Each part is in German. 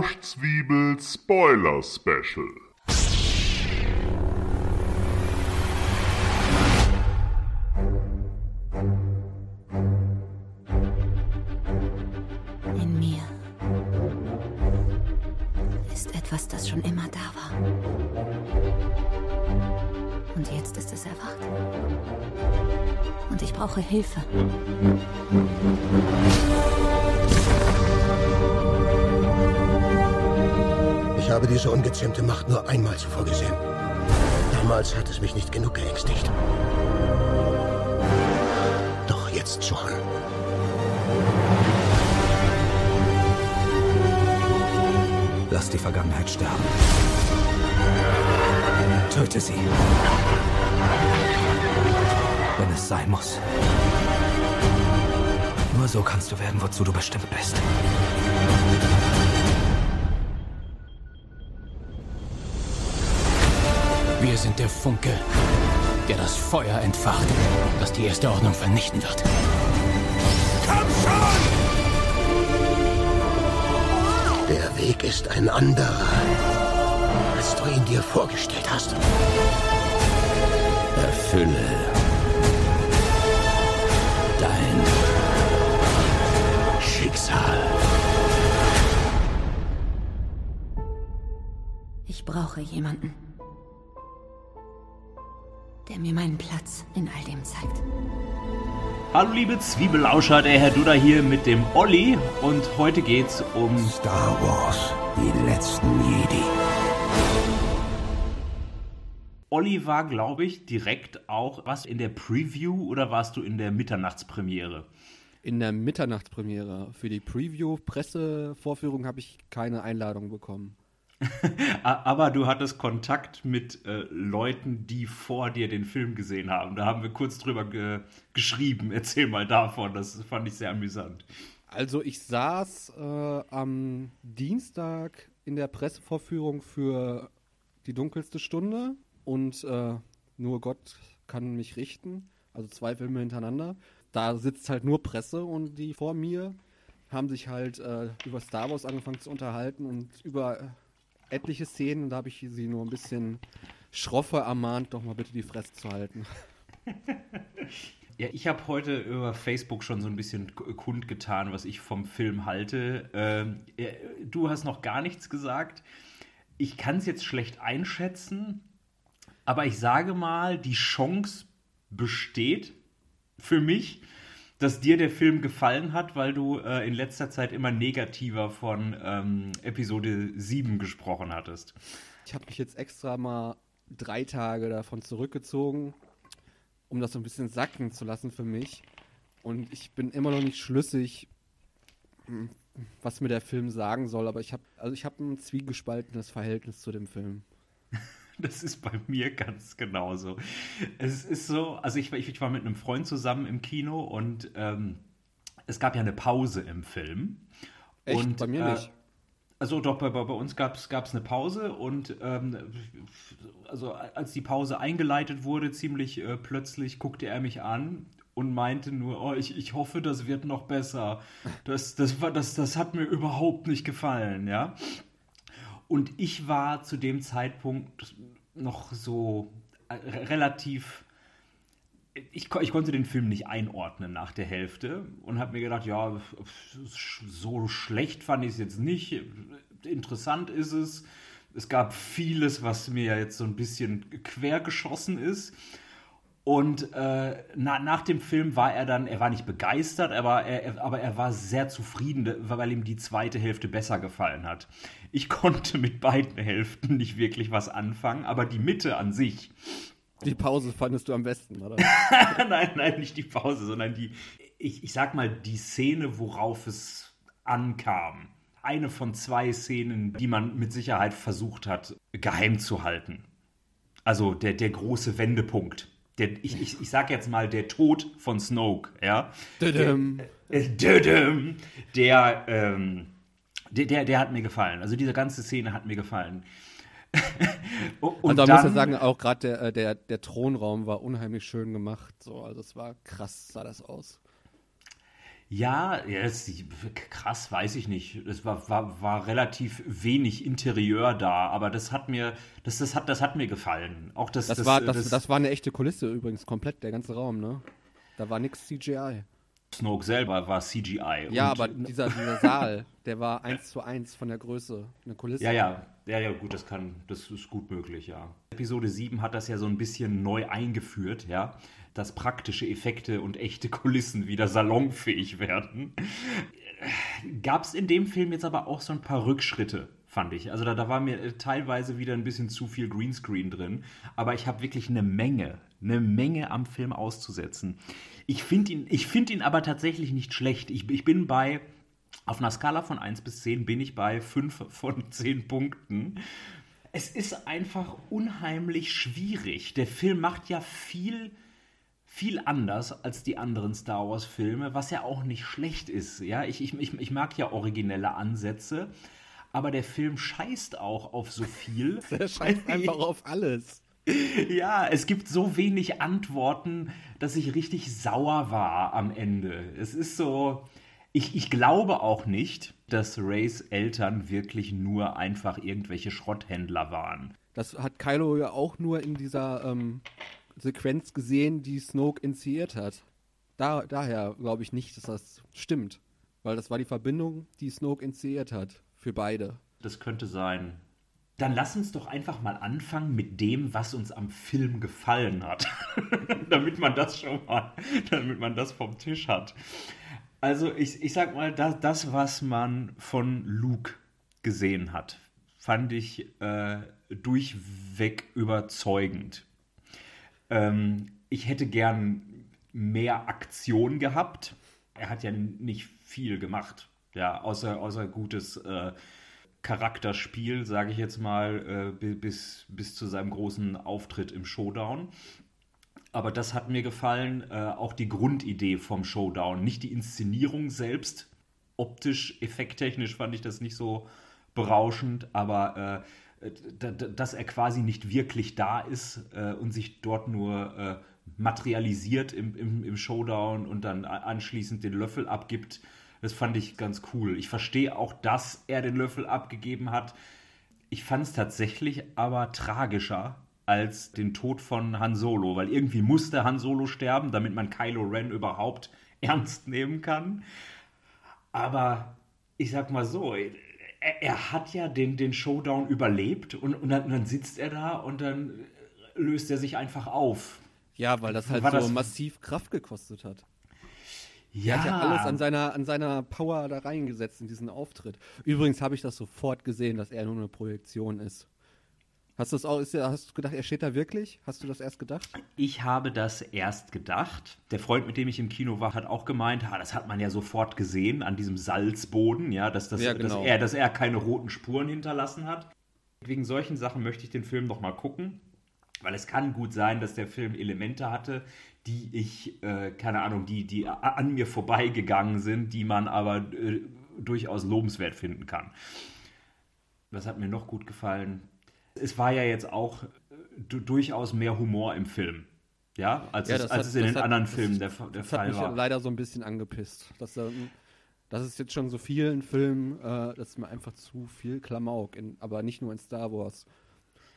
Das Lauschzwiebel Spoiler Special. In mir ist etwas, das schon immer da war. Und jetzt ist es erwacht. Und ich brauche Hilfe. Ungezähmte Macht nur einmal zuvor gesehen. Damals hat es mich nicht genug geängstigt. Doch jetzt schon. Lass die Vergangenheit sterben. Töte sie. Wenn es sein muss. Nur so kannst du werden, wozu du bestimmt bist. Wir sind der Funke, der das Feuer entfacht, das die erste Ordnung vernichten wird. Komm schon! Der Weg ist ein anderer, als du ihn dir vorgestellt hast. Erfülle dein Schicksal. Ich brauche jemanden, der mir meinen Platz in all dem zeigt. Hallo liebe Zwiebelauscher, der Herr Duda hier mit dem Olli und heute geht's um Star Wars, die letzten Jedi. Olli war, glaube ich, direkt auch was in der Preview oder warst du in der Mitternachtspremiere? In der Mitternachtspremiere. Für die Preview-Pressevorführung habe ich keine Einladung bekommen. Aber du hattest Kontakt mit äh, Leuten, die vor dir den Film gesehen haben. Da haben wir kurz drüber ge geschrieben. Erzähl mal davon, das fand ich sehr amüsant. Also ich saß äh, am Dienstag in der Pressevorführung für die dunkelste Stunde und äh, nur Gott kann mich richten. Also zwei Filme hintereinander. Da sitzt halt nur Presse und die vor mir haben sich halt äh, über Star Wars angefangen zu unterhalten und über etliche Szenen, da habe ich sie nur ein bisschen schroffer ermahnt, doch mal bitte die Fresse zu halten. Ja, ich habe heute über Facebook schon so ein bisschen kundgetan, was ich vom Film halte. Ähm, du hast noch gar nichts gesagt. Ich kann es jetzt schlecht einschätzen, aber ich sage mal, die Chance besteht für mich, dass dir der Film gefallen hat, weil du äh, in letzter Zeit immer negativer von ähm, Episode 7 gesprochen hattest. Ich habe mich jetzt extra mal drei Tage davon zurückgezogen, um das so ein bisschen sacken zu lassen für mich. Und ich bin immer noch nicht schlüssig, hm, was mir der Film sagen soll, aber ich habe also ich habe ein zwiegespaltenes Verhältnis zu dem Film. Das ist bei mir ganz genauso. Es ist so, also ich, ich war mit einem Freund zusammen im Kino und ähm, es gab ja eine Pause im Film. Echt? Und, bei mir äh, nicht. Also doch, bei, bei uns gab es eine Pause und ähm, also als die Pause eingeleitet wurde, ziemlich äh, plötzlich guckte er mich an und meinte nur, oh, ich, ich hoffe, das wird noch besser. Das, das, war, das, das hat mir überhaupt nicht gefallen, ja. Und ich war zu dem Zeitpunkt noch so äh, relativ. Ich, ich, konnte den Film nicht einordnen nach der Hälfte und habe mir gedacht, ja, so schlecht fand ich es jetzt nicht. Interessant ist es. Es gab vieles, was mir jetzt so ein bisschen quer geschossen ist. Und äh, na, nach dem Film war er dann, er war nicht begeistert, aber er, aber er war sehr zufrieden, weil ihm die zweite Hälfte besser gefallen hat. Ich konnte mit beiden Hälften nicht wirklich was anfangen, aber die Mitte an sich. Die Pause fandest du am besten, oder? nein, nein, nicht die Pause, sondern die, ich, ich sag mal, die Szene, worauf es ankam. Eine von zwei Szenen, die man mit Sicherheit versucht hat, geheim zu halten. Also der, der große Wendepunkt der, ich, ich, ich sag jetzt mal, der Tod von Snoke, ja. Dödüm. Der, dödüm, der, ähm, der, der, der hat mir gefallen. Also diese ganze Szene hat mir gefallen. und also da muss ich sagen, auch gerade der, äh, der, der Thronraum war unheimlich schön gemacht. So, also es war krass, sah das aus. Ja, ja das, krass, weiß ich nicht. Es war, war, war relativ wenig Interieur da, aber das hat mir, das, das hat, das hat mir gefallen. Auch das, Das, das, war, das, das, das war eine echte Kulisse übrigens, komplett, der ganze Raum, ne? Da war nix CGI. Snoke selber war CGI. Ja, aber dieser, dieser Saal, der war eins zu eins von der Größe, eine Kulisse. Ja, ja, ja, ja, gut, das kann, das ist gut möglich, ja. Episode 7 hat das ja so ein bisschen neu eingeführt, ja, dass praktische Effekte und echte Kulissen wieder salonfähig werden. Gab es in dem Film jetzt aber auch so ein paar Rückschritte, fand ich. Also da, da war mir äh, teilweise wieder ein bisschen zu viel Greenscreen drin, aber ich habe wirklich eine Menge, eine Menge am Film auszusetzen. Ich finde ihn, find ihn aber tatsächlich nicht schlecht. Ich, ich bin bei, auf einer Skala von 1 bis 10 bin ich bei 5 von 10 Punkten. Es ist einfach unheimlich schwierig. Der Film macht ja viel, viel anders als die anderen Star Wars-Filme, was ja auch nicht schlecht ist. Ja, ich, ich, ich, ich mag ja originelle Ansätze, aber der Film scheißt auch auf so viel. Der scheißt einfach auf alles. Ja, es gibt so wenig Antworten, dass ich richtig sauer war am Ende. Es ist so. Ich, ich glaube auch nicht, dass Rays Eltern wirklich nur einfach irgendwelche Schrotthändler waren. Das hat Kylo ja auch nur in dieser ähm, Sequenz gesehen, die Snoke initiiert hat. Da, daher glaube ich nicht, dass das stimmt. Weil das war die Verbindung, die Snoke initiiert hat. Für beide. Das könnte sein. Dann lass uns doch einfach mal anfangen mit dem, was uns am Film gefallen hat. damit man das schon mal, damit man das vom Tisch hat. Also ich, ich sag mal, das, das, was man von Luke gesehen hat, fand ich äh, durchweg überzeugend. Ähm, ich hätte gern mehr Aktion gehabt. Er hat ja nicht viel gemacht, ja, außer, außer gutes äh, Charakterspiel, sage ich jetzt mal, äh, bi- bis, bis zu seinem großen Auftritt im Showdown. Aber das hat mir gefallen, äh, auch die Grundidee vom Showdown, nicht die Inszenierung selbst. Optisch, effekttechnisch fand ich das nicht so berauschend, aber äh, dass er quasi nicht wirklich da ist äh, und sich dort nur äh, materialisiert im, im, im Showdown und dann anschließend den Löffel abgibt, das fand ich ganz cool. Ich verstehe auch, dass er den Löffel abgegeben hat. Ich fand es tatsächlich aber tragischer als den Tod von Han Solo, weil irgendwie musste Han Solo sterben, damit man Kylo Ren überhaupt ernst nehmen kann. Aber ich sag mal so, er, er hat ja den, den Showdown überlebt und, und, dann, und dann sitzt er da und dann löst er sich einfach auf. Ja, weil das halt War so das- massiv Kraft gekostet hat. Ja, Er hat ja alles an seiner, an seiner Power da reingesetzt in diesen Auftritt. Übrigens habe ich das sofort gesehen, dass er nur eine Projektion ist. Hast du das auch, ist hast du gedacht, er steht da wirklich? Hast du das erst gedacht? Ich habe das erst gedacht. Der Freund, mit dem ich im Kino war, hat auch gemeint, ha, das hat man ja sofort gesehen an diesem Salzboden, ja, dass, das, Ja, genau. dass, er, dass er keine roten Spuren hinterlassen hat. Wegen solchen Sachen möchte ich den Film noch mal gucken, weil es kann gut sein, dass der Film Elemente hatte, die ich, äh, keine Ahnung, die, die an mir vorbeigegangen sind, die man aber äh, durchaus lobenswert finden kann. Was hat mir noch gut gefallen? Es war ja jetzt auch äh, du- durchaus mehr Humor im Film. Ja, als, Ja, es, als hat- es in den hat- anderen Filmen der, der Das hat Fall mich war. leider so ein bisschen angepisst. Dass, das ist jetzt schon so viel in Filmen, äh, das ist mir einfach zu viel Klamauk, in, aber nicht nur in Star Wars.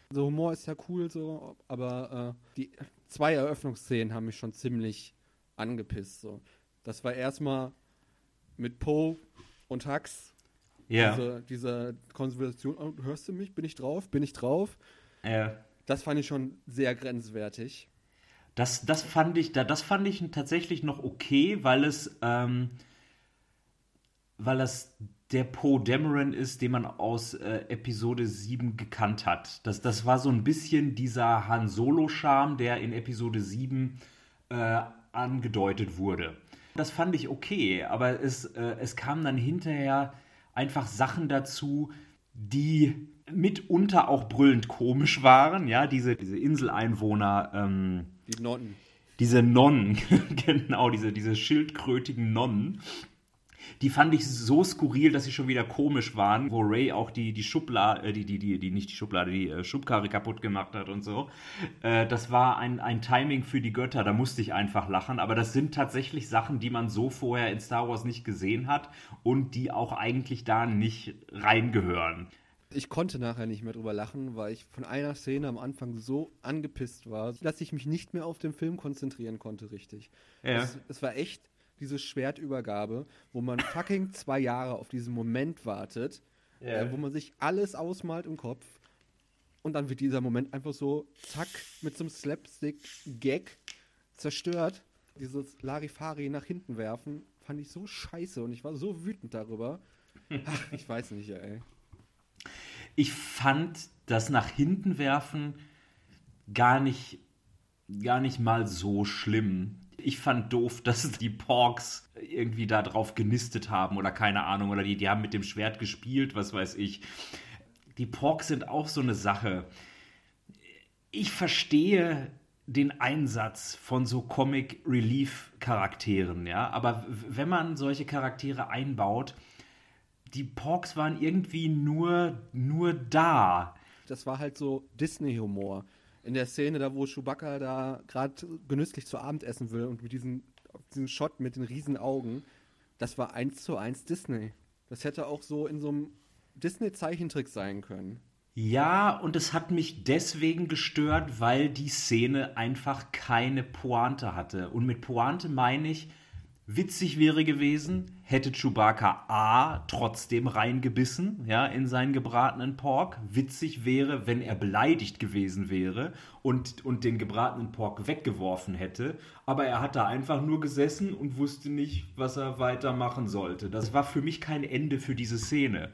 Also Humor ist ja cool so, aber äh, die zwei Eröffnungsszenen haben mich schon ziemlich angepisst. So. Das war erstmal mit Poe und Hux. Ja, Diese, diese Konversation, oh, hörst du mich? Bin ich drauf? Bin ich drauf? äh, Das fand ich schon sehr grenzwertig. das, das, fand ich, da- das fand ich tatsächlich noch okay, weil es, ähm, weil das der Poe Dameron ist, den man aus äh, Episode 7 gekannt hat. Das, das war so ein bisschen dieser Han Solo-Charme, der in Episode 7 äh, angedeutet wurde. Das fand ich okay, aber es, äh, es kamen dann hinterher einfach Sachen dazu, die mitunter auch brüllend komisch waren. Ja, diese, diese Inseleinwohner, ähm, Die Nonnen. diese Nonnen, genau, diese, diese schildkrötigen Nonnen, Die fand ich so skurril, dass sie schon wieder komisch waren, wo Ray auch die, die Schublade, äh, die, die, die, die, nicht die Schublade, die äh, Schubkarre kaputt gemacht hat und so. Äh, das war ein, ein Timing für die Götter, da musste ich einfach lachen. Aber das sind tatsächlich Sachen, die man so vorher in Star Wars nicht gesehen hat und die auch eigentlich da nicht reingehören. Ich konnte nachher nicht mehr drüber lachen, weil ich von einer Szene am Anfang so angepisst war, dass ich mich nicht mehr auf den Film konzentrieren konnte, richtig. Ja. Es, es war echt diese Schwertübergabe, wo man fucking zwei Jahre auf diesen Moment wartet, Ja. äh, wo man sich alles ausmalt im Kopf und dann wird dieser Moment einfach so, zack, mit so einem Slapstick-Gag zerstört. Dieses Larifari nach hinten werfen, fand ich so scheiße und ich war so wütend darüber. Ach, ich weiß nicht, ey. Ich fand das nach hinten werfen gar nicht, gar nicht mal so schlimm. Ich fand doof, dass die Porks irgendwie da drauf genistet haben oder keine Ahnung, oder die, die haben mit dem Schwert gespielt, was weiß ich. Die Porks sind auch so eine Sache. Ich verstehe den Einsatz von so Comic Relief Charakteren, ja, aber wenn man solche Charaktere einbaut, die Porks waren irgendwie nur, nur da. Das war halt so Disney-Humor. In der Szene, da wo Chewbacca da gerade genüsslich zu Abend essen will und mit diesem, diesen Shot mit den riesen Augen, das war eins zu eins Disney. Das hätte auch so in so einem Disney-Zeichentrick sein können. Ja, und es hat mich deswegen gestört, weil die Szene einfach keine Pointe hatte. Und mit Pointe meine ich, witzig wäre gewesen, hätte Chewbacca A trotzdem reingebissen, ja, in seinen gebratenen Pork. Witzig wäre, wenn er beleidigt gewesen wäre und, und den gebratenen Pork weggeworfen hätte. Aber er hat da einfach nur gesessen und wusste nicht, was er weitermachen sollte. Das war für mich kein Ende für diese Szene.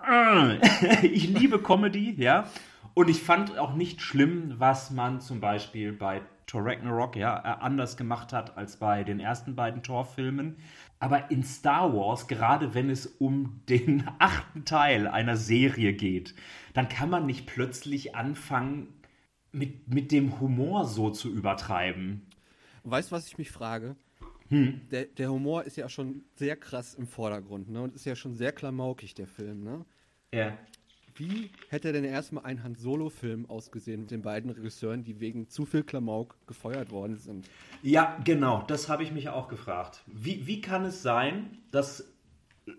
ich liebe Comedy, ja. Und ich fand auch nicht schlimm, was man zum Beispiel bei Thor Ragnarok ja äh, anders gemacht hat als bei den ersten beiden Thor-Filmen. Aber in Star Wars, gerade wenn es um den achten Teil einer Serie geht, dann kann man nicht plötzlich anfangen, mit, mit dem Humor so zu übertreiben. Weißt du, was ich mich frage? Hm. Der, der Humor ist ja schon sehr krass im Vordergrund, ne? Und ist ja schon sehr klamaukig, der Film, ne? Ja. Wie hätte denn erstmal ein Han Solo-Film ausgesehen mit den beiden Regisseuren, die wegen zu viel Klamauk gefeuert worden sind? Ja, genau, das habe ich mich auch gefragt. Wie, wie kann es sein, dass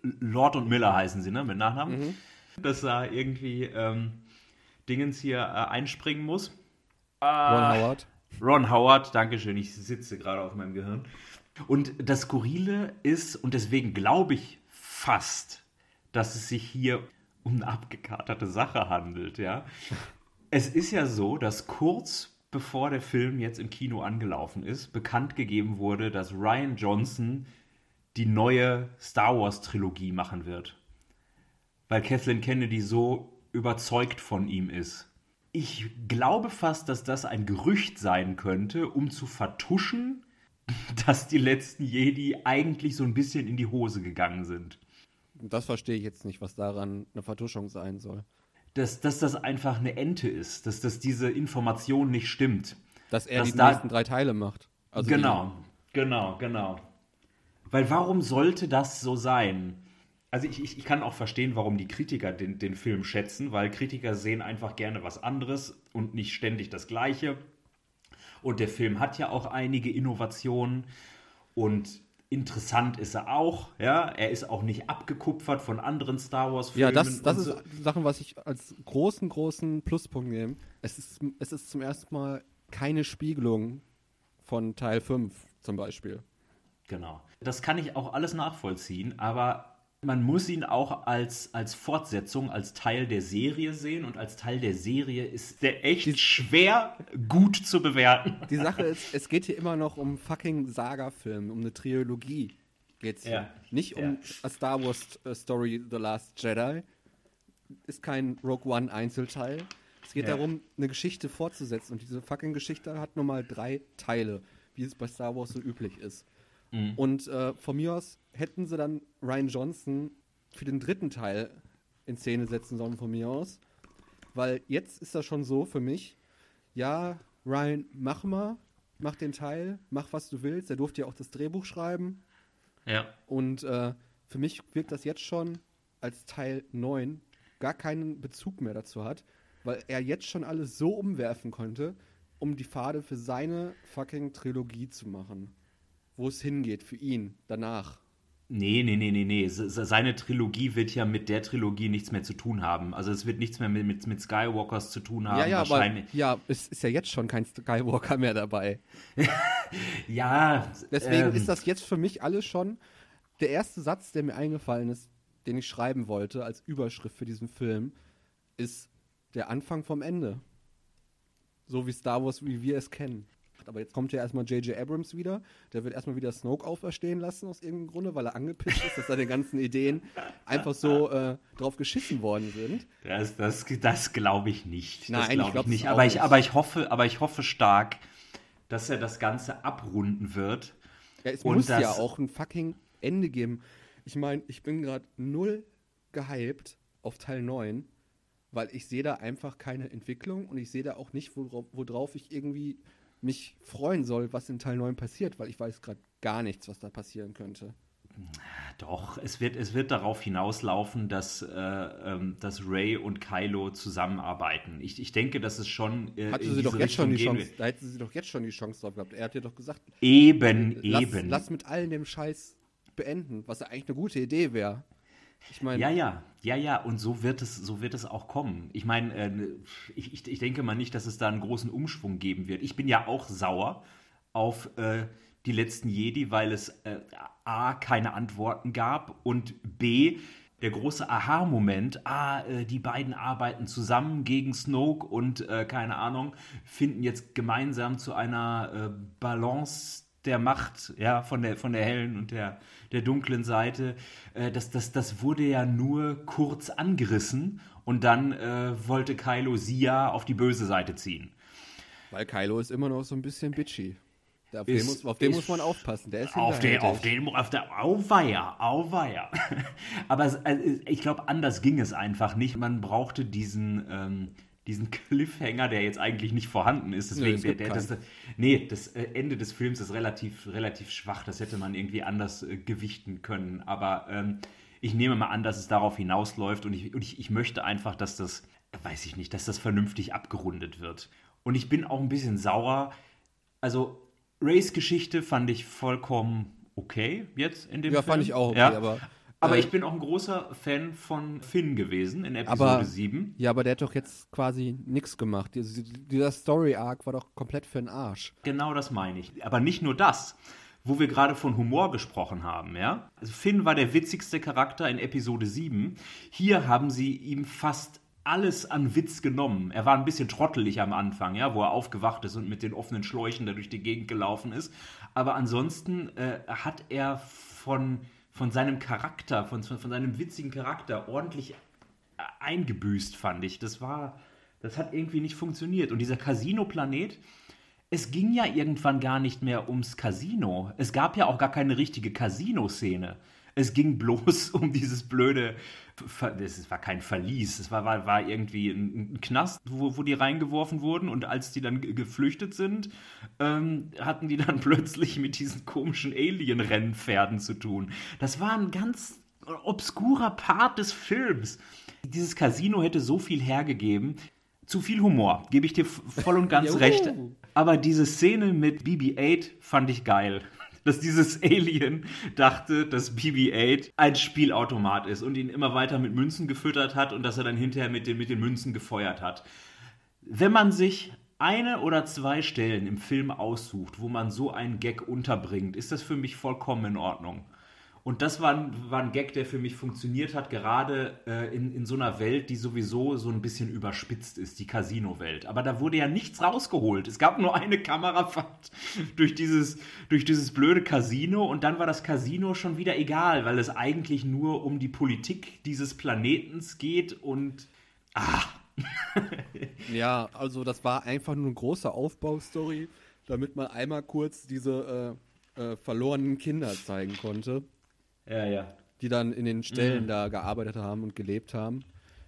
Lord und Miller heißen sie, ne, mit Nachnamen, dass da irgendwie ähm, Dingens hier äh, einspringen muss? Ron Howard. Ron Howard, Dankeschön, ich sitze gerade auf meinem Gehirn. Und das Skurrile ist, und deswegen glaube ich fast, dass es sich hier um eine abgekaterte Sache handelt, ja. Es ist ja so, dass kurz bevor der Film jetzt im Kino angelaufen ist, bekannt gegeben wurde, dass Ryan Johnson die neue Star Wars Trilogie machen wird. Weil Kathleen Kennedy so überzeugt von ihm ist. Ich glaube fast, dass das ein Gerücht sein könnte, um zu vertuschen, dass die letzten Jedi eigentlich so ein bisschen in die Hose gegangen sind. Das verstehe ich jetzt nicht, was daran eine Vertuschung sein soll. Dass, dass das einfach eine Ente ist, dass, dass diese Information nicht stimmt. Dass er Dass die da- nächsten drei Teile macht. Also genau, genau, genau. Weil warum sollte das so sein? Also ich, ich, ich kann auch verstehen, warum die Kritiker den, den Film schätzen, weil Kritiker sehen einfach gerne was anderes und nicht ständig das Gleiche. Und der Film hat ja auch einige Innovationen und interessant ist er auch. Ja, er ist auch nicht abgekupfert von anderen Star Wars Ja, Filmen. das, das und ist so. Sachen, was ich als großen, großen Pluspunkt nehme. Es ist, es ist zum ersten Mal keine Spiegelung von Teil 5 zum Beispiel. Genau. Das kann ich auch alles nachvollziehen, aber man muss ihn auch als, als Fortsetzung, als Teil der Serie sehen und als Teil der Serie ist der echt schwer gut zu bewerten. Die Sache ist, es geht hier immer noch um fucking Saga-Film, um eine Trilogie geht's hier. Ja. Nicht um Ja. a Star Wars äh, Story The Last Jedi. Ist kein Rogue One Einzelteil. Es geht Ja. darum, eine Geschichte fortzusetzen. Und diese fucking Geschichte hat nur mal drei Teile, wie es bei Star Wars so üblich ist. Mhm. Und äh, von mir aus hätten sie dann Ryan Johnson für den dritten Teil in Szene setzen sollen, von mir aus. Weil jetzt ist das schon so für mich, ja, Ryan, mach mal, mach den Teil, mach was du willst. Er durfte ja auch das Drehbuch schreiben. Ja. Und äh, für mich wirkt das jetzt schon als Teil 9 gar keinen Bezug mehr dazu hat, weil er jetzt schon alles so umwerfen konnte, um die Pfade für seine fucking Trilogie zu machen. Wo es hingeht für ihn danach. Nee, nee, nee, nee, nee. Se- se- Seine Trilogie wird ja mit der Trilogie nichts mehr zu tun haben. Also es wird nichts mehr mit, mit, mit Skywalkers zu tun haben. ja, ja, aber wahrscheinlich. ja, es ist ja jetzt schon kein Skywalker mehr dabei. ja, Deswegen ähm, ist das jetzt für mich alles schon der erste Satz, der mir eingefallen ist, den ich schreiben wollte als Überschrift für diesen Film, ist der Anfang vom Ende. So wie Star Wars, wie wir es kennen. Aber jetzt kommt ja erstmal J.J. Abrams wieder. Der wird erstmal wieder Snoke auferstehen lassen aus irgendeinem Grunde, weil er angepisst ist, dass seine ganzen Ideen einfach so äh, drauf geschissen worden sind. Das, das, das glaube ich nicht. Nein, das ich glaube ich glaub's nicht. auch Aber ich, nicht. aber ich hoffe, aber ich hoffe stark, dass er das Ganze abrunden wird. Ja, es Und muss ja auch ein fucking Ende geben. Ich meine, ich bin gerade null gehypt auf Teil 9, weil ich sehe da einfach keine Entwicklung und ich sehe da auch nicht, worauf, worauf ich irgendwie mich freuen soll, was in Teil 9 passiert, weil ich weiß gerade gar nichts, was da passieren könnte. Doch, es wird, es wird darauf hinauslaufen, dass, äh, ähm, dass Ray und Kylo zusammenarbeiten. Ich, ich denke, dass es schon. Äh, Hatte sie doch jetzt schon die Chance, da hätte sie doch jetzt schon die Chance drauf gehabt. Er hat ja doch gesagt. Eben, lass, eben. lass mit allen dem Scheiß beenden, was ja eigentlich eine gute Idee wäre. Ich meine, Ja, ja, ja, ja, und so wird es, so wird es auch kommen. Ich meine, äh, ich, ich, denke mal nicht, dass es da einen großen Umschwung geben wird. Ich bin ja auch sauer auf äh, die letzten Jedi, weil es äh, A, keine Antworten gab und B, der große Aha-Moment, ah, äh, die beiden arbeiten zusammen gegen Snoke und äh, keine Ahnung, finden jetzt gemeinsam zu einer äh, Balance der Macht, ja, von der, von der hellen und der, der dunklen Seite, äh, das, das, das wurde ja nur kurz angerissen und dann äh, wollte Kylo sie ja auf die böse Seite ziehen. weil Kylo ist immer noch so ein bisschen bitchy. Auf Ist- den, muss, auf den muss man aufpassen. Der ist Auf den, auf den, auf der, auweia, auweia. Aber es, also, ich glaube, anders ging es einfach nicht. Man brauchte diesen, ähm, diesen Cliffhanger, der jetzt eigentlich nicht vorhanden ist. Deswegen, es der, der, das, nee, das äh, Ende des Films ist relativ, relativ schwach. Das hätte man irgendwie anders äh, gewichten können. Aber ähm, ich nehme mal an, dass es darauf hinausläuft und ich, und ich, ich möchte einfach, dass das, weiß ich nicht, dass das vernünftig abgerundet wird. Und ich bin auch ein bisschen sauer. Also, Rays Geschichte fand ich vollkommen okay jetzt in dem Ja, Film. fand ich auch okay, ja. aber, Aber äh, ich bin auch ein großer Fan von Finn gewesen in Episode Aber, 7. ja, aber der hat doch jetzt quasi nichts gemacht. Dies- Dieser Story-Arc war doch komplett für den Arsch. Genau das meine ich. Aber nicht nur das. Wo wir gerade von Humor gesprochen haben, ja? Also Finn war der witzigste Charakter in Episode 7. Hier haben sie ihm fast alles an Witz genommen. Er war ein bisschen trottelig am Anfang, ja, wo er aufgewacht ist und mit den offenen Schläuchen da durch die Gegend gelaufen ist. Aber ansonsten äh, hat er von, von seinem Charakter, von, von seinem witzigen Charakter ordentlich eingebüßt, fand ich. Das war, das hat irgendwie nicht funktioniert. Und dieser Casino-Planet, es ging ja irgendwann gar nicht mehr ums Casino. Es gab ja auch gar keine richtige Casino-Szene. Es ging bloß um dieses blöde, das war kein Verlies, es war, war, war irgendwie ein, Knast, wo, wo die reingeworfen wurden und als die dann ge- geflüchtet sind, ähm, hatten die dann plötzlich mit diesen komischen Alien-Rennpferden zu tun. Das war ein ganz obskurer Part des Films. Dieses Casino hätte so viel hergegeben. Zu viel Humor, gebe ich dir voll und ganz recht. Aber diese Szene mit BB-8 fand ich geil. Dass dieses Alien dachte, dass BB-8 ein Spielautomat ist und ihn immer weiter mit Münzen gefüttert hat und dass er dann hinterher mit den, mit den Münzen gefeuert hat. Wenn man sich eine oder zwei Stellen im Film aussucht, wo man so einen Gag unterbringt, ist das für mich vollkommen in Ordnung. Und das war ein, war ein Gag, der für mich funktioniert hat, gerade äh, in, in so einer Welt, die sowieso so ein bisschen überspitzt ist, die Casino-Welt. Aber da wurde ja nichts rausgeholt. Es gab nur eine Kamerafahrt durch dieses, durch dieses blöde Casino und dann war das Casino schon wieder egal, weil es eigentlich nur um die Politik dieses Planetens geht und ah, Ja, also das war einfach nur eine große Aufbaustory, damit man einmal kurz diese äh, äh, verlorenen Kinder zeigen konnte, ja, ja. die dann in den Stellen da gearbeitet haben und gelebt haben,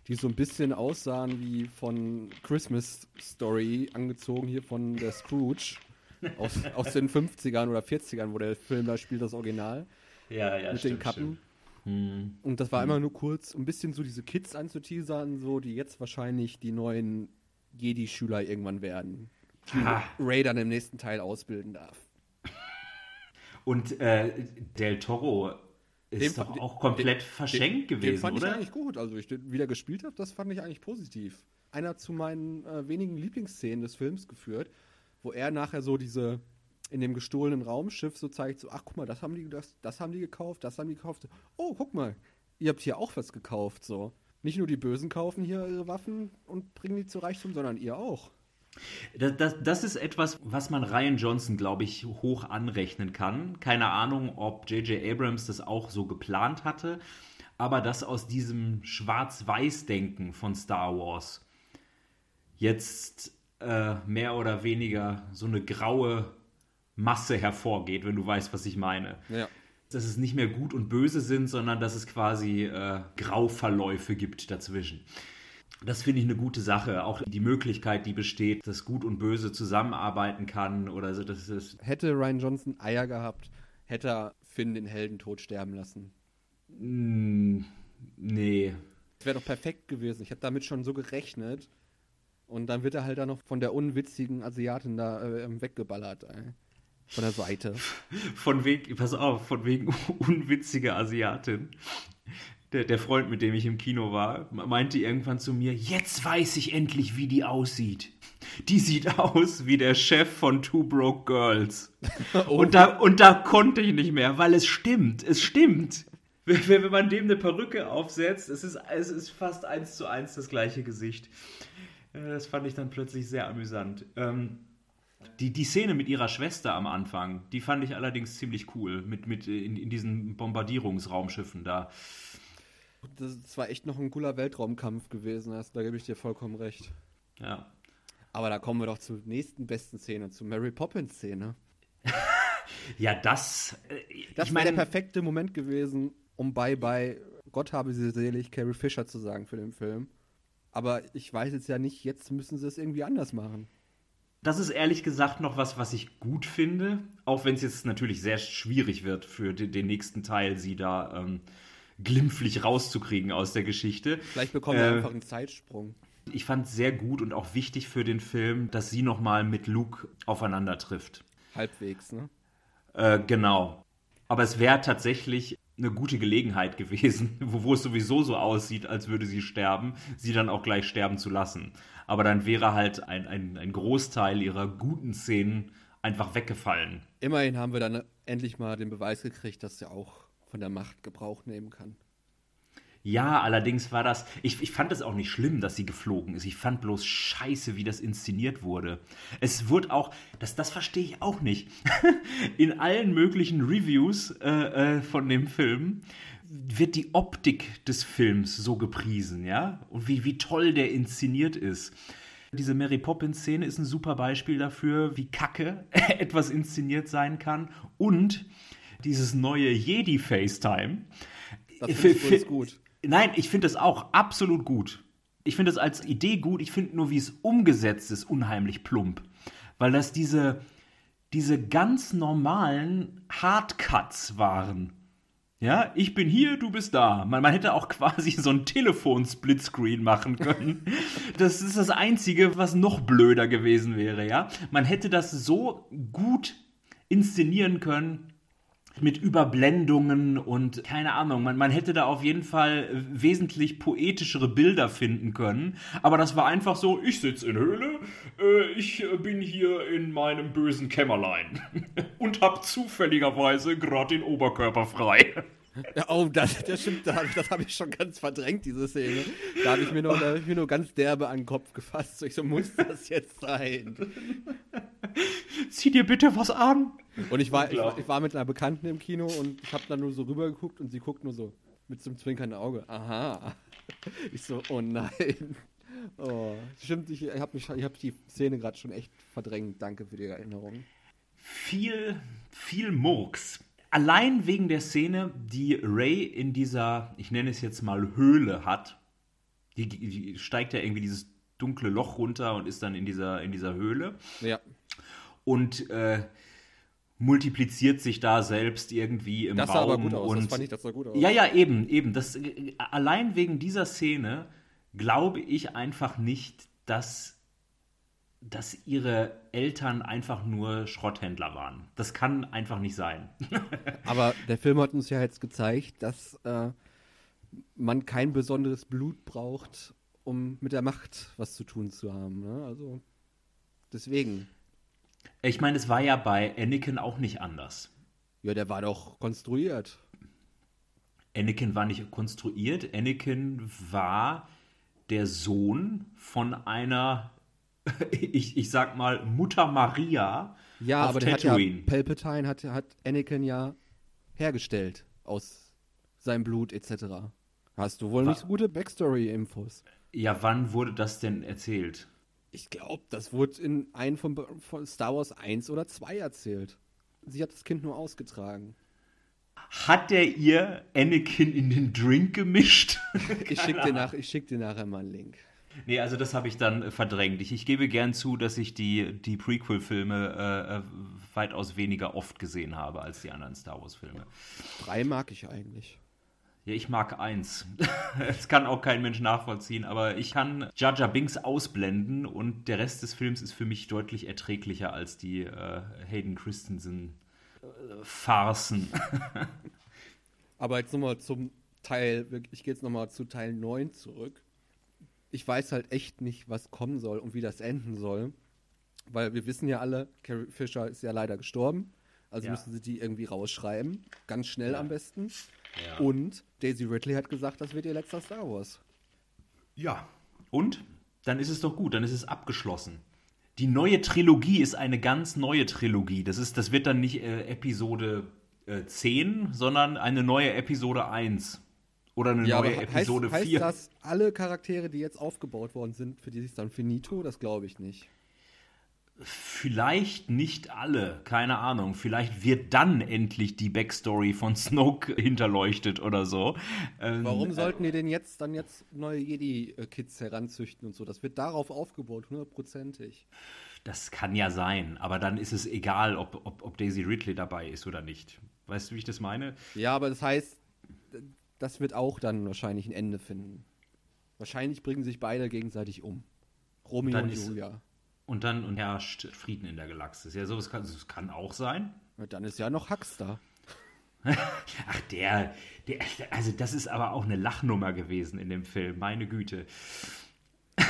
die so ein bisschen aussahen wie von Christmas Story angezogen hier von der Scrooge aus, aus den 50ern oder 40ern, wo der Film da spielt, das Original Ja, ja, mit den stimmt, Kappen. stimmt. Hm. Und das war immer nur kurz, um ein bisschen so diese Kids anzuteasern, so, die jetzt wahrscheinlich die neuen Jedi-Schüler irgendwann werden. Die Ah. Ray dann im nächsten Teil ausbilden darf. Und äh, Del Toro ist doch auch komplett den- verschenkt den, gewesen, den fand oder? ich eigentlich gut. Also, ich den wieder gespielt habe, das fand ich eigentlich positiv. Einer zu meinen äh, wenigen Lieblingsszenen des Films geführt, wo er nachher so diese in dem gestohlenen Raumschiff so zeigt, so, ach guck mal, das haben die, das, das haben die gekauft, das haben die gekauft. Oh, guck mal, ihr habt hier auch was gekauft, so. Nicht nur die Bösen kaufen hier ihre Waffen und bringen die zu Reichtum, sondern ihr auch. Das, das, das ist etwas, was man Ryan Johnson, glaube ich, hoch anrechnen kann. Keine Ahnung, ob J.J. Abrams das auch so geplant hatte, aber dass aus diesem Schwarz-Weiß-Denken von Star Wars jetzt äh, mehr oder weniger so eine graue Masse hervorgeht, wenn du weißt, was ich meine. Ja. Dass es nicht mehr gut und böse sind, sondern dass es quasi äh, Grauverläufe gibt dazwischen. Das finde ich eine gute Sache. Auch die Möglichkeit, die besteht, dass Gut und Böse zusammenarbeiten kann oder so. Das ist Hätte Ryan Johnson Eier gehabt, hätte er Finn den Heldentod sterben lassen. mm, nee. Das wäre doch perfekt gewesen. Ich habe damit schon so gerechnet. Und dann wird er halt dann noch von der unwitzigen Asiatin da äh, weggeballert. Ey. Von der Seite. Von wegen, pass auf, von wegen unwitziger Asiatin. Der, der Freund, mit dem ich im Kino war, meinte irgendwann zu mir, jetzt weiß ich endlich, wie die aussieht. Die sieht aus wie der Chef von Two Broke Girls. Und, da, und da konnte ich nicht mehr, weil es stimmt, es stimmt. Wenn, wenn man dem eine Perücke aufsetzt, es ist, es ist fast eins zu eins das gleiche Gesicht. Äh, Das fand ich dann plötzlich sehr amüsant. Ähm, die, die Szene mit ihrer Schwester am Anfang, die fand ich allerdings ziemlich cool, mit, mit in, in diesen Bombardierungsraumschiffen da. Das, war echt noch ein cooler Weltraumkampf gewesen. Das, da gebe ich dir vollkommen recht. Ja. Aber da kommen wir doch zur nächsten besten Szene, zur Mary Poppins-Szene. Ja, das. äh, Das wäre der perfekte Moment gewesen, um Bye Bye, Gott habe sie selig, Carrie Fisher zu sagen für den Film. Aber ich weiß jetzt ja nicht, jetzt müssen sie es irgendwie anders machen. das ist ehrlich gesagt noch was, was ich gut finde, auch wenn es jetzt natürlich sehr schwierig wird für den, den nächsten Teil, sie da ähm, glimpflich rauszukriegen aus der Geschichte. Vielleicht bekommen wir Äh, einfach einen Zeitsprung. Ich fand es sehr gut und auch wichtig für den Film, dass sie nochmal mit Luke aufeinander trifft. Halbwegs, ne? Äh, genau. Aber es wäre tatsächlich eine gute Gelegenheit gewesen, wo, wo es sowieso so aussieht, als würde sie sterben, sie dann auch gleich sterben zu lassen. Aber dann wäre halt ein, ein, ein Großteil ihrer guten Szenen einfach weggefallen. Immerhin haben wir dann endlich mal den Beweis gekriegt, dass er auch von der Macht Gebrauch nehmen kann. Ja, allerdings war das. Ich, ich fand es auch nicht schlimm, dass sie geflogen ist. Ich fand bloß scheiße, wie das inszeniert wurde. Es wurde auch, das, das verstehe ich auch nicht. In allen möglichen Reviews äh, äh, von dem Film wird die Optik des Films so gepriesen, ja? Und wie, wie toll der inszeniert ist. Diese Mary Poppins-Szene ist ein super Beispiel dafür, wie kacke etwas inszeniert sein kann. Und dieses neue Jedi-FaceTime. Das finde ich gut. Nein, ich finde das auch absolut gut. Ich finde es als Idee gut. Ich finde nur, wie es umgesetzt ist, unheimlich plump. Weil das diese, diese ganz normalen Hardcuts waren. Ja, ich bin hier, du bist da. Man, man hätte auch quasi so ein Telefon-Splitscreen machen können. Das ist das Einzige, was noch blöder gewesen wäre, ja. Man hätte das so gut inszenieren können, mit Überblendungen und keine Ahnung, man, man hätte da auf jeden Fall wesentlich poetischere Bilder finden können. Aber das war einfach so, ich sitze in Höhle, äh, ich äh, bin hier in meinem bösen Kämmerlein und hab zufälligerweise gerade den Oberkörper frei. Oh, das, das stimmt, das, das habe ich schon ganz verdrängt, diese Szene. Da habe ich, mir nur- da hab ich mir nur ganz derbe an den Kopf gefasst. So, ich so, muss das jetzt sein? Zieh dir bitte was an. Und ich war, ich, ich war mit einer Bekannten im Kino und ich habe dann nur so rübergeguckt und sie guckt nur so mit so einem zwinkernden Auge. Aha. Ich so, oh nein. Oh, stimmt, ich ich habe die Szene gerade schon echt verdrängt. Danke für die Erinnerung. viel, viel Murks. Allein wegen der Szene, die Ray in dieser, ich nenne es jetzt mal Höhle hat. Die, die steigt ja irgendwie dieses dunkle Loch runter und ist dann in dieser, in dieser Höhle. Ja. Und äh, multipliziert sich da selbst irgendwie im Das sah Raum. aber gut aus. Und Das fand ich, das sah gut aus. Ja, ja, eben, eben. Das, äh, allein wegen dieser Szene glaube ich einfach nicht, dass, dass ihre Eltern einfach nur Schrotthändler waren. Das kann einfach nicht sein. Aber der Film hat uns ja jetzt gezeigt, dass äh, man kein besonderes Blut braucht, um mit der Macht was zu tun zu haben. Ne? Also deswegen. Ich meine, es war ja bei Anakin auch nicht anders. Ja, der war doch konstruiert. Anakin war nicht konstruiert. Anakin war der Sohn von einer, ich, ich sag mal, Mutter Maria Ja, auf aber der Tatooine. hat ja, Palpatine hat, hat Anakin ja hergestellt aus seinem Blut etc. Hast du wohl Wa- nicht so gute Backstory-Infos? ja, wann wurde das denn erzählt? Ich glaube, das wurde in einem von, von Star Wars 1 oder 2 erzählt. Sie hat das Kind nur ausgetragen. Hat der ihr Anakin in den Drink gemischt? Ich schicke dir, nach, ich schick dir nachher mal einen Link. nee, also das habe ich dann äh, verdrängt. Ich, ich gebe gern zu, dass ich die, die Prequel-Filme äh, äh, weitaus weniger oft gesehen habe als die anderen Star Wars-Filme. Drei mag ich eigentlich. Ja, ich mag eins. Das kann auch kein Mensch nachvollziehen, aber ich kann Jar Binks ausblenden und der Rest des Films ist für mich deutlich erträglicher als die äh, Hayden Christensen äh. Aber jetzt nochmal zum Teil, ich gehe jetzt nochmal zu Teil 9 zurück. Ich weiß halt echt nicht, was kommen soll und wie das enden soll. Weil wir wissen ja alle, Carrie Fisher ist ja leider gestorben. Also Ja. müssen sie die irgendwie rausschreiben. Ganz schnell Ja. am besten. Ja. Und Daisy Ridley hat gesagt, das wird ihr letzter Star Wars. Ja. Und? Dann ist es doch gut, dann ist es abgeschlossen. Die neue Trilogie ist eine ganz neue Trilogie. Das, ist, das wird dann nicht äh, Episode äh, 10, sondern eine neue Episode 1. Oder eine Ja, neue aber Episode heißt, 4. heißt das, alle Charaktere, die jetzt aufgebaut worden sind, für die ist dann finito? Das glaube ich nicht. Vielleicht nicht alle, keine Ahnung. Vielleicht wird dann endlich die Backstory von Snoke hinterleuchtet oder so. Ähm, Warum sollten die denn jetzt dann jetzt neue Jedi-Kids heranzüchten und so? Das wird darauf aufgebaut, hundertprozentig. Das kann ja sein, aber dann ist es egal, ob, ob, ob Daisy Ridley dabei ist oder nicht. Weißt du, wie ich das meine? Ja, aber das heißt, das wird auch dann wahrscheinlich ein Ende finden. Wahrscheinlich bringen sich beide gegenseitig um. Romeo und ist- Julia. Und dann und herrscht Frieden in der Galaxis. Ja, sowas kann, das kann auch sein. Und dann ist ja noch Hux da. Ach, der, der, also das ist aber auch eine Lachnummer gewesen in dem Film, meine Güte.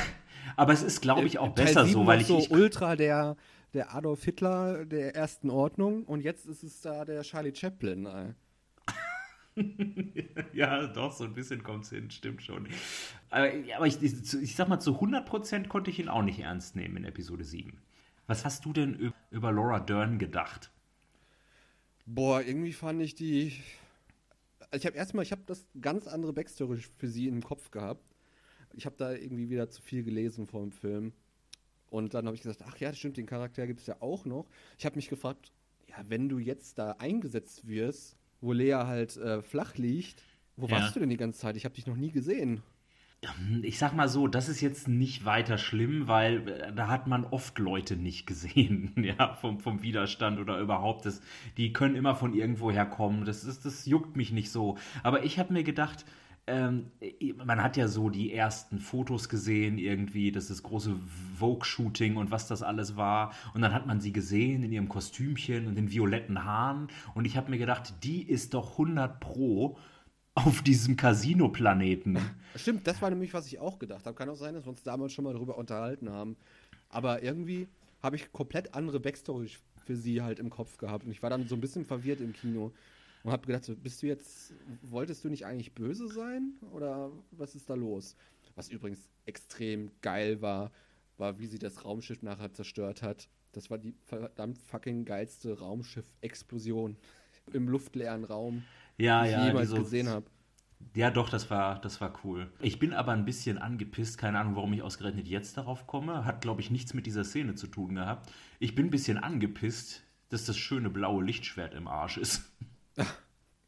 Aber es ist, glaube ich, auch Teil besser 7 so, weil ich, so ich ultra der, der Adolf Hitler der ersten Ordnung und jetzt ist es da der Charlie Chaplin. Ey. Ja, doch, so ein bisschen kommt es hin, stimmt schon. Aber, aber ich, ich, ich sag mal, zu 100% konnte ich ihn auch nicht ernst nehmen in Episode 7. Was hast du denn über, Laura Dern gedacht? Boah, irgendwie fand ich die. Ich habe erstmal, ich habe das ganz andere Backstory für sie im Kopf gehabt. Ich habe da irgendwie wieder zu viel gelesen vor dem Film. Und dann habe ich gesagt, ach ja, stimmt, den Charakter gibt es ja auch noch. Ich habe mich gefragt, ja, wenn du jetzt da eingesetzt wirst, wo Lea halt äh, flach liegt, wo Ja. warst du denn die ganze Zeit? Ich habe dich noch nie gesehen. Ich sag mal so, das ist jetzt nicht weiter schlimm, weil äh, da hat man oft Leute nicht gesehen, ja, vom, vom Widerstand oder überhaupt. Das, die können immer von irgendwoher kommen. Das, ist, das juckt mich nicht so. Aber ich habe mir gedacht, ähm, man hat ja so die ersten Fotos gesehen, irgendwie, das ist das große Vogue-Shooting und was das alles war. Und dann hat man sie gesehen in ihrem Kostümchen und den violetten Haaren. Und ich habe mir gedacht, die ist doch 100 Pro auf diesem Casino-Planeten. Stimmt, das war nämlich, was ich auch gedacht habe. Kann auch sein, dass wir uns damals schon mal darüber unterhalten haben. Aber irgendwie habe ich komplett andere Backstory für sie halt im Kopf gehabt. Und ich war dann so ein bisschen verwirrt im Kino. Und habe gedacht, so, bist du jetzt, wolltest du nicht eigentlich böse sein? Oder was ist da los? Was übrigens extrem geil war, war, wie sie das Raumschiff nachher zerstört hat. Das war die verdammt fucking geilste Raumschiff-Explosion im luftleeren Raum, Ja, die ich ja, jemals die so- gesehen habe. Ja, doch, das war, das war cool. Ich bin aber ein bisschen angepisst, keine Ahnung, warum ich ausgerechnet jetzt darauf komme. Hat, glaube ich, nichts mit dieser Szene zu tun gehabt. Ich bin ein bisschen angepisst, dass das schöne blaue Lichtschwert im Arsch ist.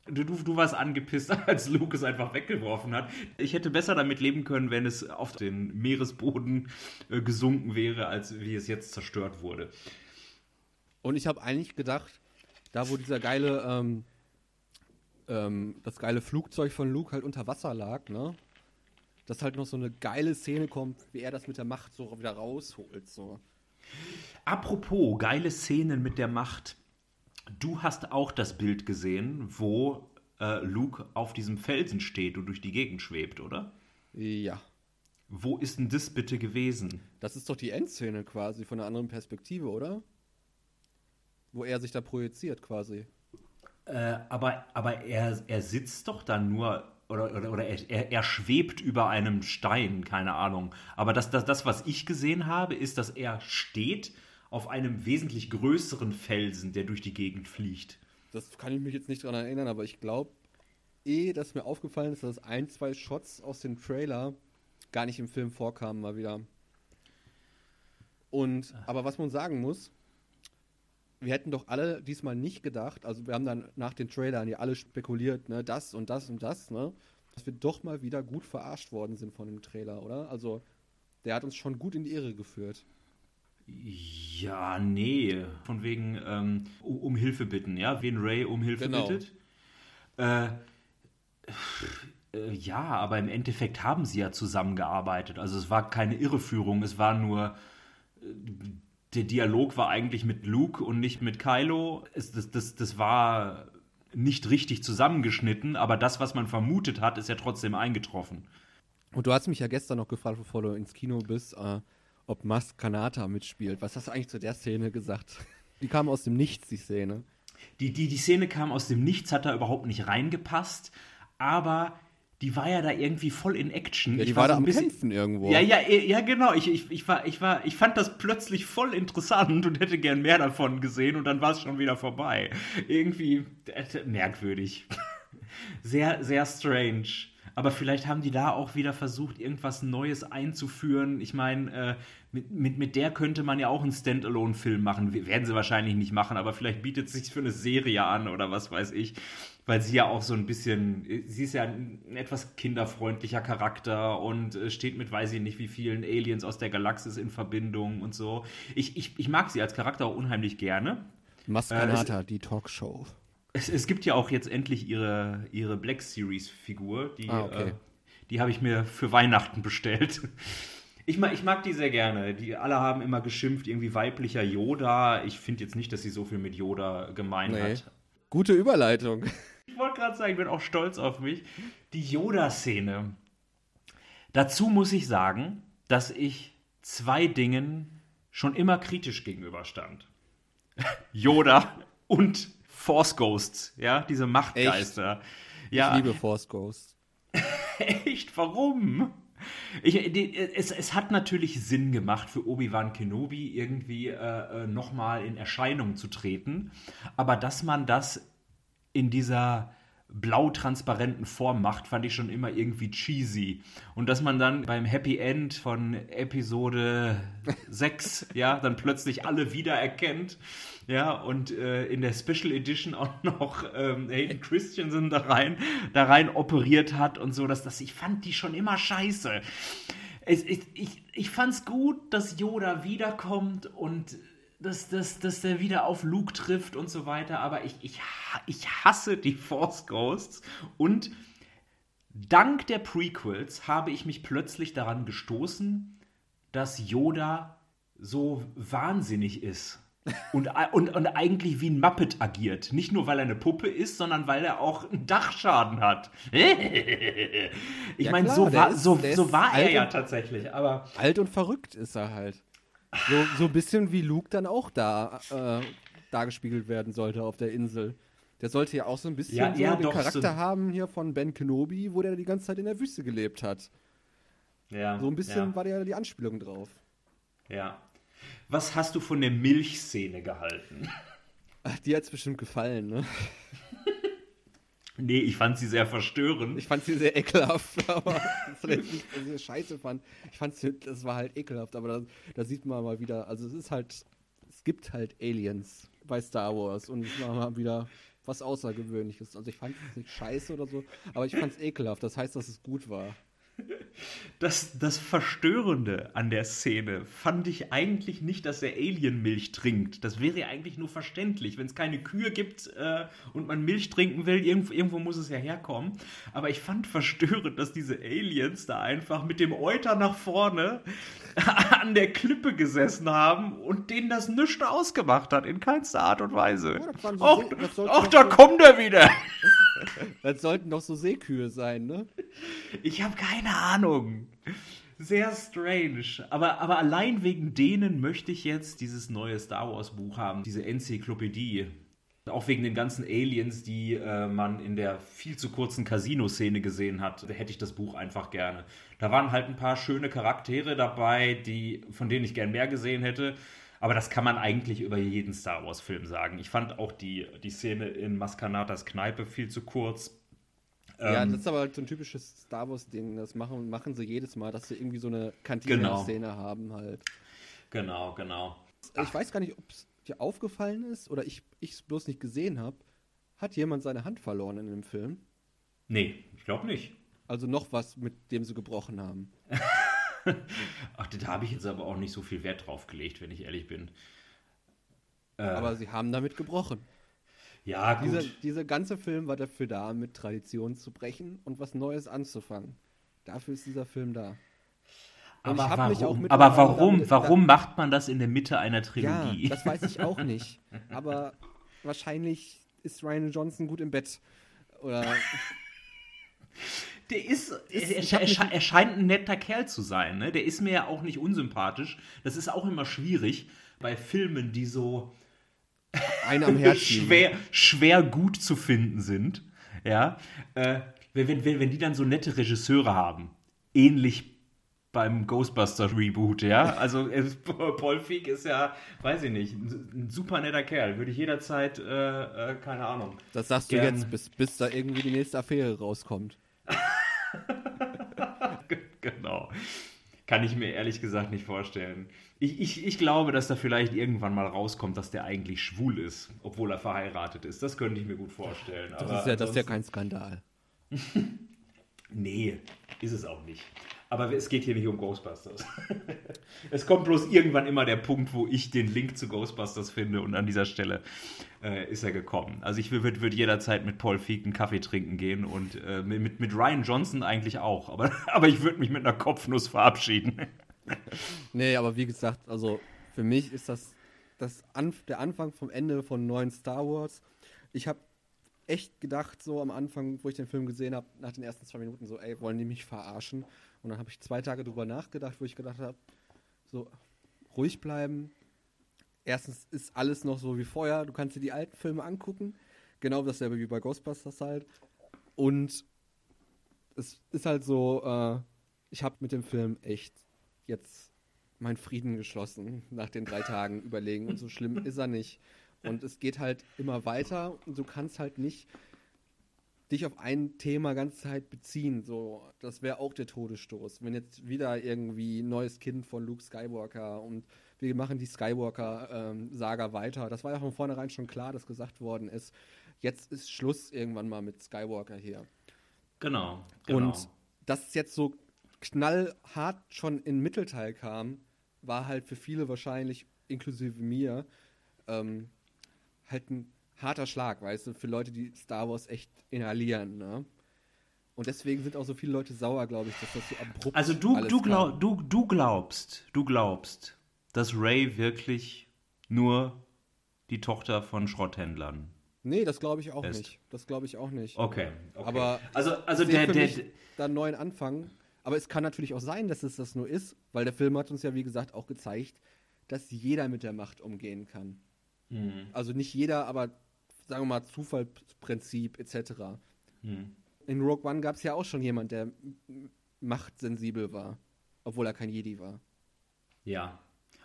Du, du, du warst angepisst, als Luke es einfach weggeworfen hat. Ich hätte besser damit leben können, wenn es auf den Meeresboden äh, gesunken wäre, als wie es jetzt zerstört wurde. Und ich habe eigentlich gedacht, Da, wo dieser geile, ähm, ähm, das geile Flugzeug von Luke halt unter Wasser lag, ne? Dass halt noch so eine geile Szene kommt, wie er das mit der Macht so wieder rausholt, so. Apropos geile Szenen mit der Macht. Du hast auch das Bild gesehen, wo äh, Luke auf diesem Felsen steht und durch die Gegend schwebt, oder? Ja. Wo ist denn das bitte gewesen? Das ist doch die Endszene quasi von einer anderen Perspektive, oder? Wo er sich da projiziert quasi. Äh, aber aber er, er sitzt doch dann nur oder, oder, oder er, er, schwebt über einem Stein, keine Ahnung. Aber das, das, das, was ich gesehen habe, ist, dass er steht auf einem wesentlich größeren Felsen, der durch die Gegend fliegt. Das kann ich mich jetzt nicht dran erinnern, aber ich glaube, eh, dass mir aufgefallen ist, dass ein, zwei Shots aus dem Trailer gar nicht im Film vorkamen, mal wieder. Und, aber was man sagen muss, wir hätten doch alle diesmal nicht gedacht, also wir haben dann nach den Trailern ja alle spekuliert, ne, das und das und das, ne, dass wir doch mal wieder gut verarscht worden sind von dem Trailer, oder? Also, der hat uns schon gut in die Irre geführt. Ja, nee. Von wegen ähm, um, Hilfe bitten, ja? Wen Ray um Hilfe Genau. bittet. Äh, äh, ja, aber im Endeffekt haben sie ja zusammengearbeitet. Also es war keine Irreführung, es war nur. äh, Der Dialog war eigentlich mit Luke und nicht mit Kylo. Es, das, das, das war nicht richtig zusammengeschnitten, aber das, was man vermutet hat, ist ja trotzdem eingetroffen. Und du hast mich ja gestern noch gefragt, bevor du ins Kino bist, äh, ob Mas Kanata mitspielt. Was hast du eigentlich zu der Szene gesagt? Die kam aus dem Nichts, die Szene. Die, die, die Szene kam aus dem Nichts, hat da überhaupt nicht reingepasst, aber die war ja da irgendwie voll in Action. Ja, die Ich war, da so ein am bisschen- Kämpfen irgendwo. Ja, ja, ja, genau. Ich, ich, ich, war, ich, war, ich fand das plötzlich voll interessant und hätte gern mehr davon gesehen und dann war es schon wieder vorbei. Irgendwie äh, merkwürdig. Sehr, sehr strange. Aber vielleicht haben die da auch wieder versucht, irgendwas Neues einzuführen. Ich meine, äh, mit, mit, mit der könnte man ja auch einen Standalone-Film machen. Werden sie wahrscheinlich nicht machen, aber vielleicht bietet es sich für eine Serie an oder was weiß ich. Weil sie ja auch so ein bisschen, sie ist ja ein, ein etwas kinderfreundlicher Charakter und äh, steht mit weiß ich nicht wie vielen Aliens aus der Galaxis in Verbindung und so. Ich, ich, ich mag sie als Charakter auch unheimlich gerne. Mas Kanata, die Talkshow. Es, es gibt ja auch jetzt endlich ihre, ihre Black Series-Figur. Die, Ah, okay. äh, die habe ich mir für Weihnachten bestellt. Ich mag, ich mag die sehr gerne. Die alle haben immer geschimpft, irgendwie weiblicher Yoda. Ich finde jetzt nicht, dass sie so viel mit Yoda gemein Nee. hat. Gute Überleitung. Ich wollte gerade sagen, ich bin auch stolz auf mich. Die Yoda-Szene. Dazu muss ich sagen, dass ich zwei Dingen schon immer kritisch gegenüberstand. Yoda und Force Ghosts, ja, diese Machtgeister. Ja, Ich liebe Force Ghost. Echt? Warum? Ich, die, es, es hat natürlich Sinn gemacht für Obi-Wan Kenobi irgendwie äh, äh, nochmal in Erscheinung zu treten, aber dass man das in dieser blau-transparenten Form macht, fand ich schon immer irgendwie cheesy. Und dass man dann beim Happy End von Episode 6, ja, dann plötzlich alle wiedererkennt, ja, und äh, in der Special Edition auch noch ähm, Hayden Christensen da rein, da rein operiert hat und so, dass das, ich fand die schon immer scheiße. Es, ich, ich, ich fand's gut, dass Yoda wiederkommt und dass, dass, dass der wieder auf Luke trifft und so weiter, aber ich, ich, ich hasse die Force Ghosts und dank der Prequels habe ich mich plötzlich daran gestoßen, dass Yoda so wahnsinnig ist. Und, und, und eigentlich wie ein Muppet agiert. Nicht nur, weil er eine Puppe ist, sondern weil er auch einen Dachschaden hat. ich Ja, meine, so war, ist- so, so war er ja tatsächlich. Aber Alt und verrückt ist er halt. So, so ein bisschen wie Luke dann auch da äh, dargespiegelt werden sollte auf der Insel. Der sollte ja auch so ein bisschen Ja, so ja, den Charakter so- haben hier von Ben Kenobi, wo der die ganze Zeit in der Wüste gelebt hat. ja, So ein bisschen ja, war der die Anspielung drauf. ja. Was hast du von der Milchszene gehalten? Ach, die hat's bestimmt gefallen, ne? Nee, ich fand sie sehr verstörend. Ich fand sie sehr ekelhaft, aber vielleicht nicht, dass ich scheiße fand. Ich fand sie, das war halt ekelhaft, aber da, da sieht man mal wieder, also es ist halt, es gibt halt Aliens bei Star Wars und es war mal wieder was Außergewöhnliches. Also ich fand es nicht scheiße oder so, aber ich fand es ekelhaft. Das heißt, dass es gut war. Das, das Verstörende an der Szene fand ich eigentlich nicht, dass er Alien-Milch trinkt. Das wäre ja eigentlich nur verständlich. Wenn es keine Kühe gibt äh, und man Milch trinken will, irgendwo, irgendwo muss es ja herkommen. Aber ich fand verstörend, dass diese Aliens da einfach mit dem Euter nach vorne an der Klippe gesessen haben und denen das nichts ausgemacht hat, in keinster Art und Weise. waren so da kommt er wieder. Das sollten doch so Seekühe sein, ne? Ich habe keine Ahnung. Sehr strange. Aber, aber allein wegen denen möchte ich jetzt dieses neue Star Wars Buch haben, diese Enzyklopädie. Auch wegen den ganzen Aliens, die äh, man in der viel zu kurzen Casino-Szene gesehen hat, hätte ich das Buch einfach gerne. Da waren halt ein paar schöne Charaktere dabei, die, von denen ich gern mehr gesehen hätte. Aber das kann man eigentlich über jeden Star Wars-Film sagen. Ich fand auch die, die Szene in Maskanatas Kneipe viel zu kurz. ja, Ähm, das ist aber halt so ein typisches Star Wars-Ding. Das machen, machen sie jedes Mal, dass sie irgendwie so eine Genau. Kantine-Szene haben halt. Genau, genau. Ich weiß gar nicht, ob es dir aufgefallen ist oder ich es bloß nicht gesehen habe. Hat jemand seine Hand verloren in dem Film? Nee, ich glaube nicht. Also noch was, mit dem sie gebrochen haben. Ach, da habe ich jetzt aber auch nicht so viel Wert drauf gelegt, wenn ich ehrlich bin. Äh, Aber sie haben damit gebrochen. ja, gut. Dieser, dieser ganze Film war dafür da, mit Tradition zu brechen und was Neues anzufangen. Dafür ist dieser Film da. Und aber warum, aber warum, damit- warum macht man das in der Mitte einer Ja, Trilogie? das weiß ich auch nicht. Aber wahrscheinlich ist Ryan Johnson gut im Bett. Oder Der ist, er, ich er, er, er scheint ein netter Kerl zu sein. Ne? Der ist mir ja auch nicht unsympathisch. Das ist auch immer schwierig bei Filmen, die so einer am Herz liegen. schwer, schwer gut zu finden sind. Ja, äh, wenn, wenn, wenn die dann so nette Regisseure haben, ähnlich beim Ghostbusters Reboot, ja. Also Paul Feig ist ja, weiß ich nicht, ein, ein super netter Kerl. Würde ich jederzeit, äh, äh, keine Ahnung. Das sagst du Gern. jetzt, bis, bis da irgendwie die nächste Affäre rauskommt. genau. Kann ich mir ehrlich gesagt nicht vorstellen. Ich, ich, ich glaube, dass da vielleicht irgendwann mal rauskommt, dass der eigentlich schwul ist, obwohl er verheiratet ist. Das könnte ich mir gut vorstellen. Das, Aber ist, ja, das ist ja kein Skandal. Nee, ist es auch nicht. Aber es geht hier nicht um Ghostbusters. es kommt bloß irgendwann immer der Punkt, wo ich den Link zu Ghostbusters finde und an dieser Stelle äh, ist er gekommen. Also ich würde würd jederzeit mit Paul Feig einen Kaffee trinken gehen und äh, mit, mit Ryan Johnson eigentlich auch. Aber, aber ich würde mich mit einer Kopfnuss verabschieden. Nee, aber wie gesagt, also für mich ist das, das Anf der Anfang vom Ende von neuen Star Wars. Ich habe echt gedacht, so am Anfang, wo ich den Film gesehen habe, nach den ersten zwei Minuten, so, ey, wollen die mich verarschen? Und dann habe ich zwei Tage drüber nachgedacht, wo ich gedacht habe, so, ruhig bleiben. Erstens ist alles noch so wie vorher. Du kannst dir die alten Filme angucken. Genau dasselbe wie bei Ghostbusters halt. Und es ist halt so, äh, ich habe mit dem Film echt jetzt meinen Frieden geschlossen nach den drei Tagen überlegen. Und so schlimm ist er nicht. Und es geht halt immer weiter und du kannst halt nicht dich auf ein Thema ganze Zeit beziehen. So, das wäre auch der Todesstoß. Wenn jetzt wieder irgendwie ein neues Kind von Luke Skywalker und wir machen die Skywalker-Saga weiter. Das war ja von vornherein schon klar, dass gesagt worden ist, jetzt ist Schluss irgendwann mal mit Skywalker hier. Genau, genau. Und dass es jetzt so knallhart schon in Mittelteil kam, war halt für viele wahrscheinlich, inklusive mir, ähm, halt ein harter Schlag, weißt du, für Leute, die Star Wars echt inhalieren, ne? Und deswegen sind auch so viele Leute sauer, glaube ich, dass das so abrupt Also du, alles du, glaub, du, du glaubst, du glaubst, dass Ray wirklich nur die Tochter von Schrotthändlern. Nee, das glaube ich auch Ist. nicht. Das glaube ich auch nicht. Okay, okay. Aber also, also der, für der, mich da einen neuen Anfang. Aber es kann natürlich auch sein, dass es das nur ist, weil der Film hat uns ja, wie gesagt, auch gezeigt, dass jeder mit der Macht umgehen kann. Hm, Also nicht jeder, aber sagen wir mal Zufallsprinzip etc. hm. In Rogue One gab es ja auch schon jemand, der machtsensibel war, obwohl er kein Jedi war. Ja.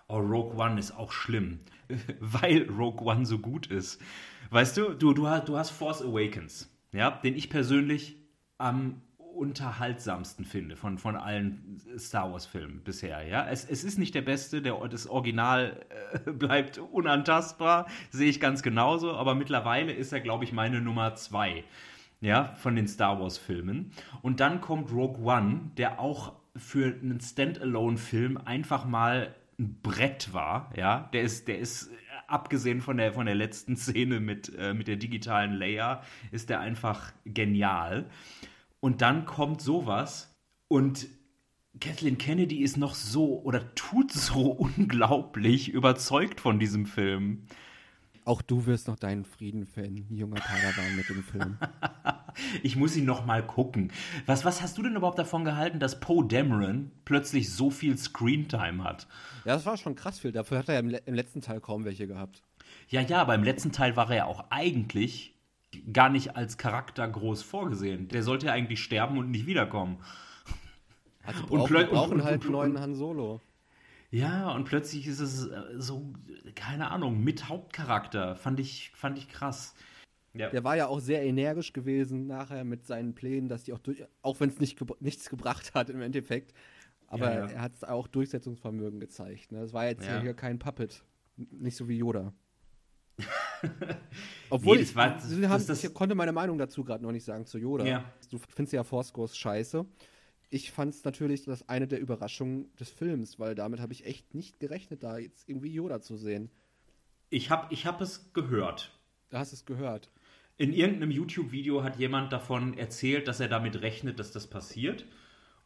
Oh, Rogue One ist auch schlimm, weil Rogue One so gut ist. Weißt du, du, du, hast, du hast Force Awakens, ja, den ich persönlich am unterhaltsamsten finde von, von allen Star Wars-Filmen bisher. Ja? Es, es ist nicht der beste, der, das Original äh, bleibt unantastbar, sehe ich ganz genauso, aber mittlerweile ist er, glaube ich, meine Nummer zwei ja, von den Star Wars-Filmen. Und dann kommt Rogue One, der auch für einen Standalone-Film einfach mal ein Brett war, ja. Der ist, der ist, äh, abgesehen von der, von der letzten Szene mit, äh, mit der digitalen Leia, ist der einfach genial. Und dann kommt sowas und Kathleen Kennedy ist noch so oder tut so unglaublich überzeugt von diesem Film. Auch du wirst noch deinen Frieden finden, junger Padawan mit dem Film. Ich muss ihn noch mal gucken. Was, was hast du denn überhaupt davon gehalten, dass Poe Dameron plötzlich so viel Screentime hat? Ja, das war schon krass viel. Dafür hat er ja im, im letzten Teil kaum welche gehabt. Ja, ja, aber im letzten Teil war er ja auch eigentlich gar nicht als Charakter groß vorgesehen. Der sollte ja eigentlich sterben und nicht wiederkommen. Also Und brauchen, plö- wir brauchen und- halt einen neuen Han Solo. Ja, und plötzlich ist es äh, so, keine Ahnung, mit Hauptcharakter. Fand ich, fand ich krass. Ja. Der war ja auch sehr energisch gewesen nachher mit seinen Plänen, dass die auch durch, auch wenn es nicht nichts gebracht hat im Endeffekt, aber Ja, ja. er hat auch Durchsetzungsvermögen gezeigt. Ne? Das war jetzt Ja. hier kein Puppet, nicht so wie Yoda. Obwohl Nee, ich, war- das- haben, das- ich konnte meine Meinung dazu gerade noch nicht sagen zu Yoda. Ja. Du findest ja Force Ghost scheiße. Ich fand es natürlich das eine der Überraschungen des Films, weil damit habe ich echt nicht gerechnet, da jetzt irgendwie Yoda zu sehen. Ich habe ich hab es gehört. Da hast du es gehört. In irgendeinem YouTube-Video hat jemand davon erzählt, dass er damit rechnet, dass das passiert.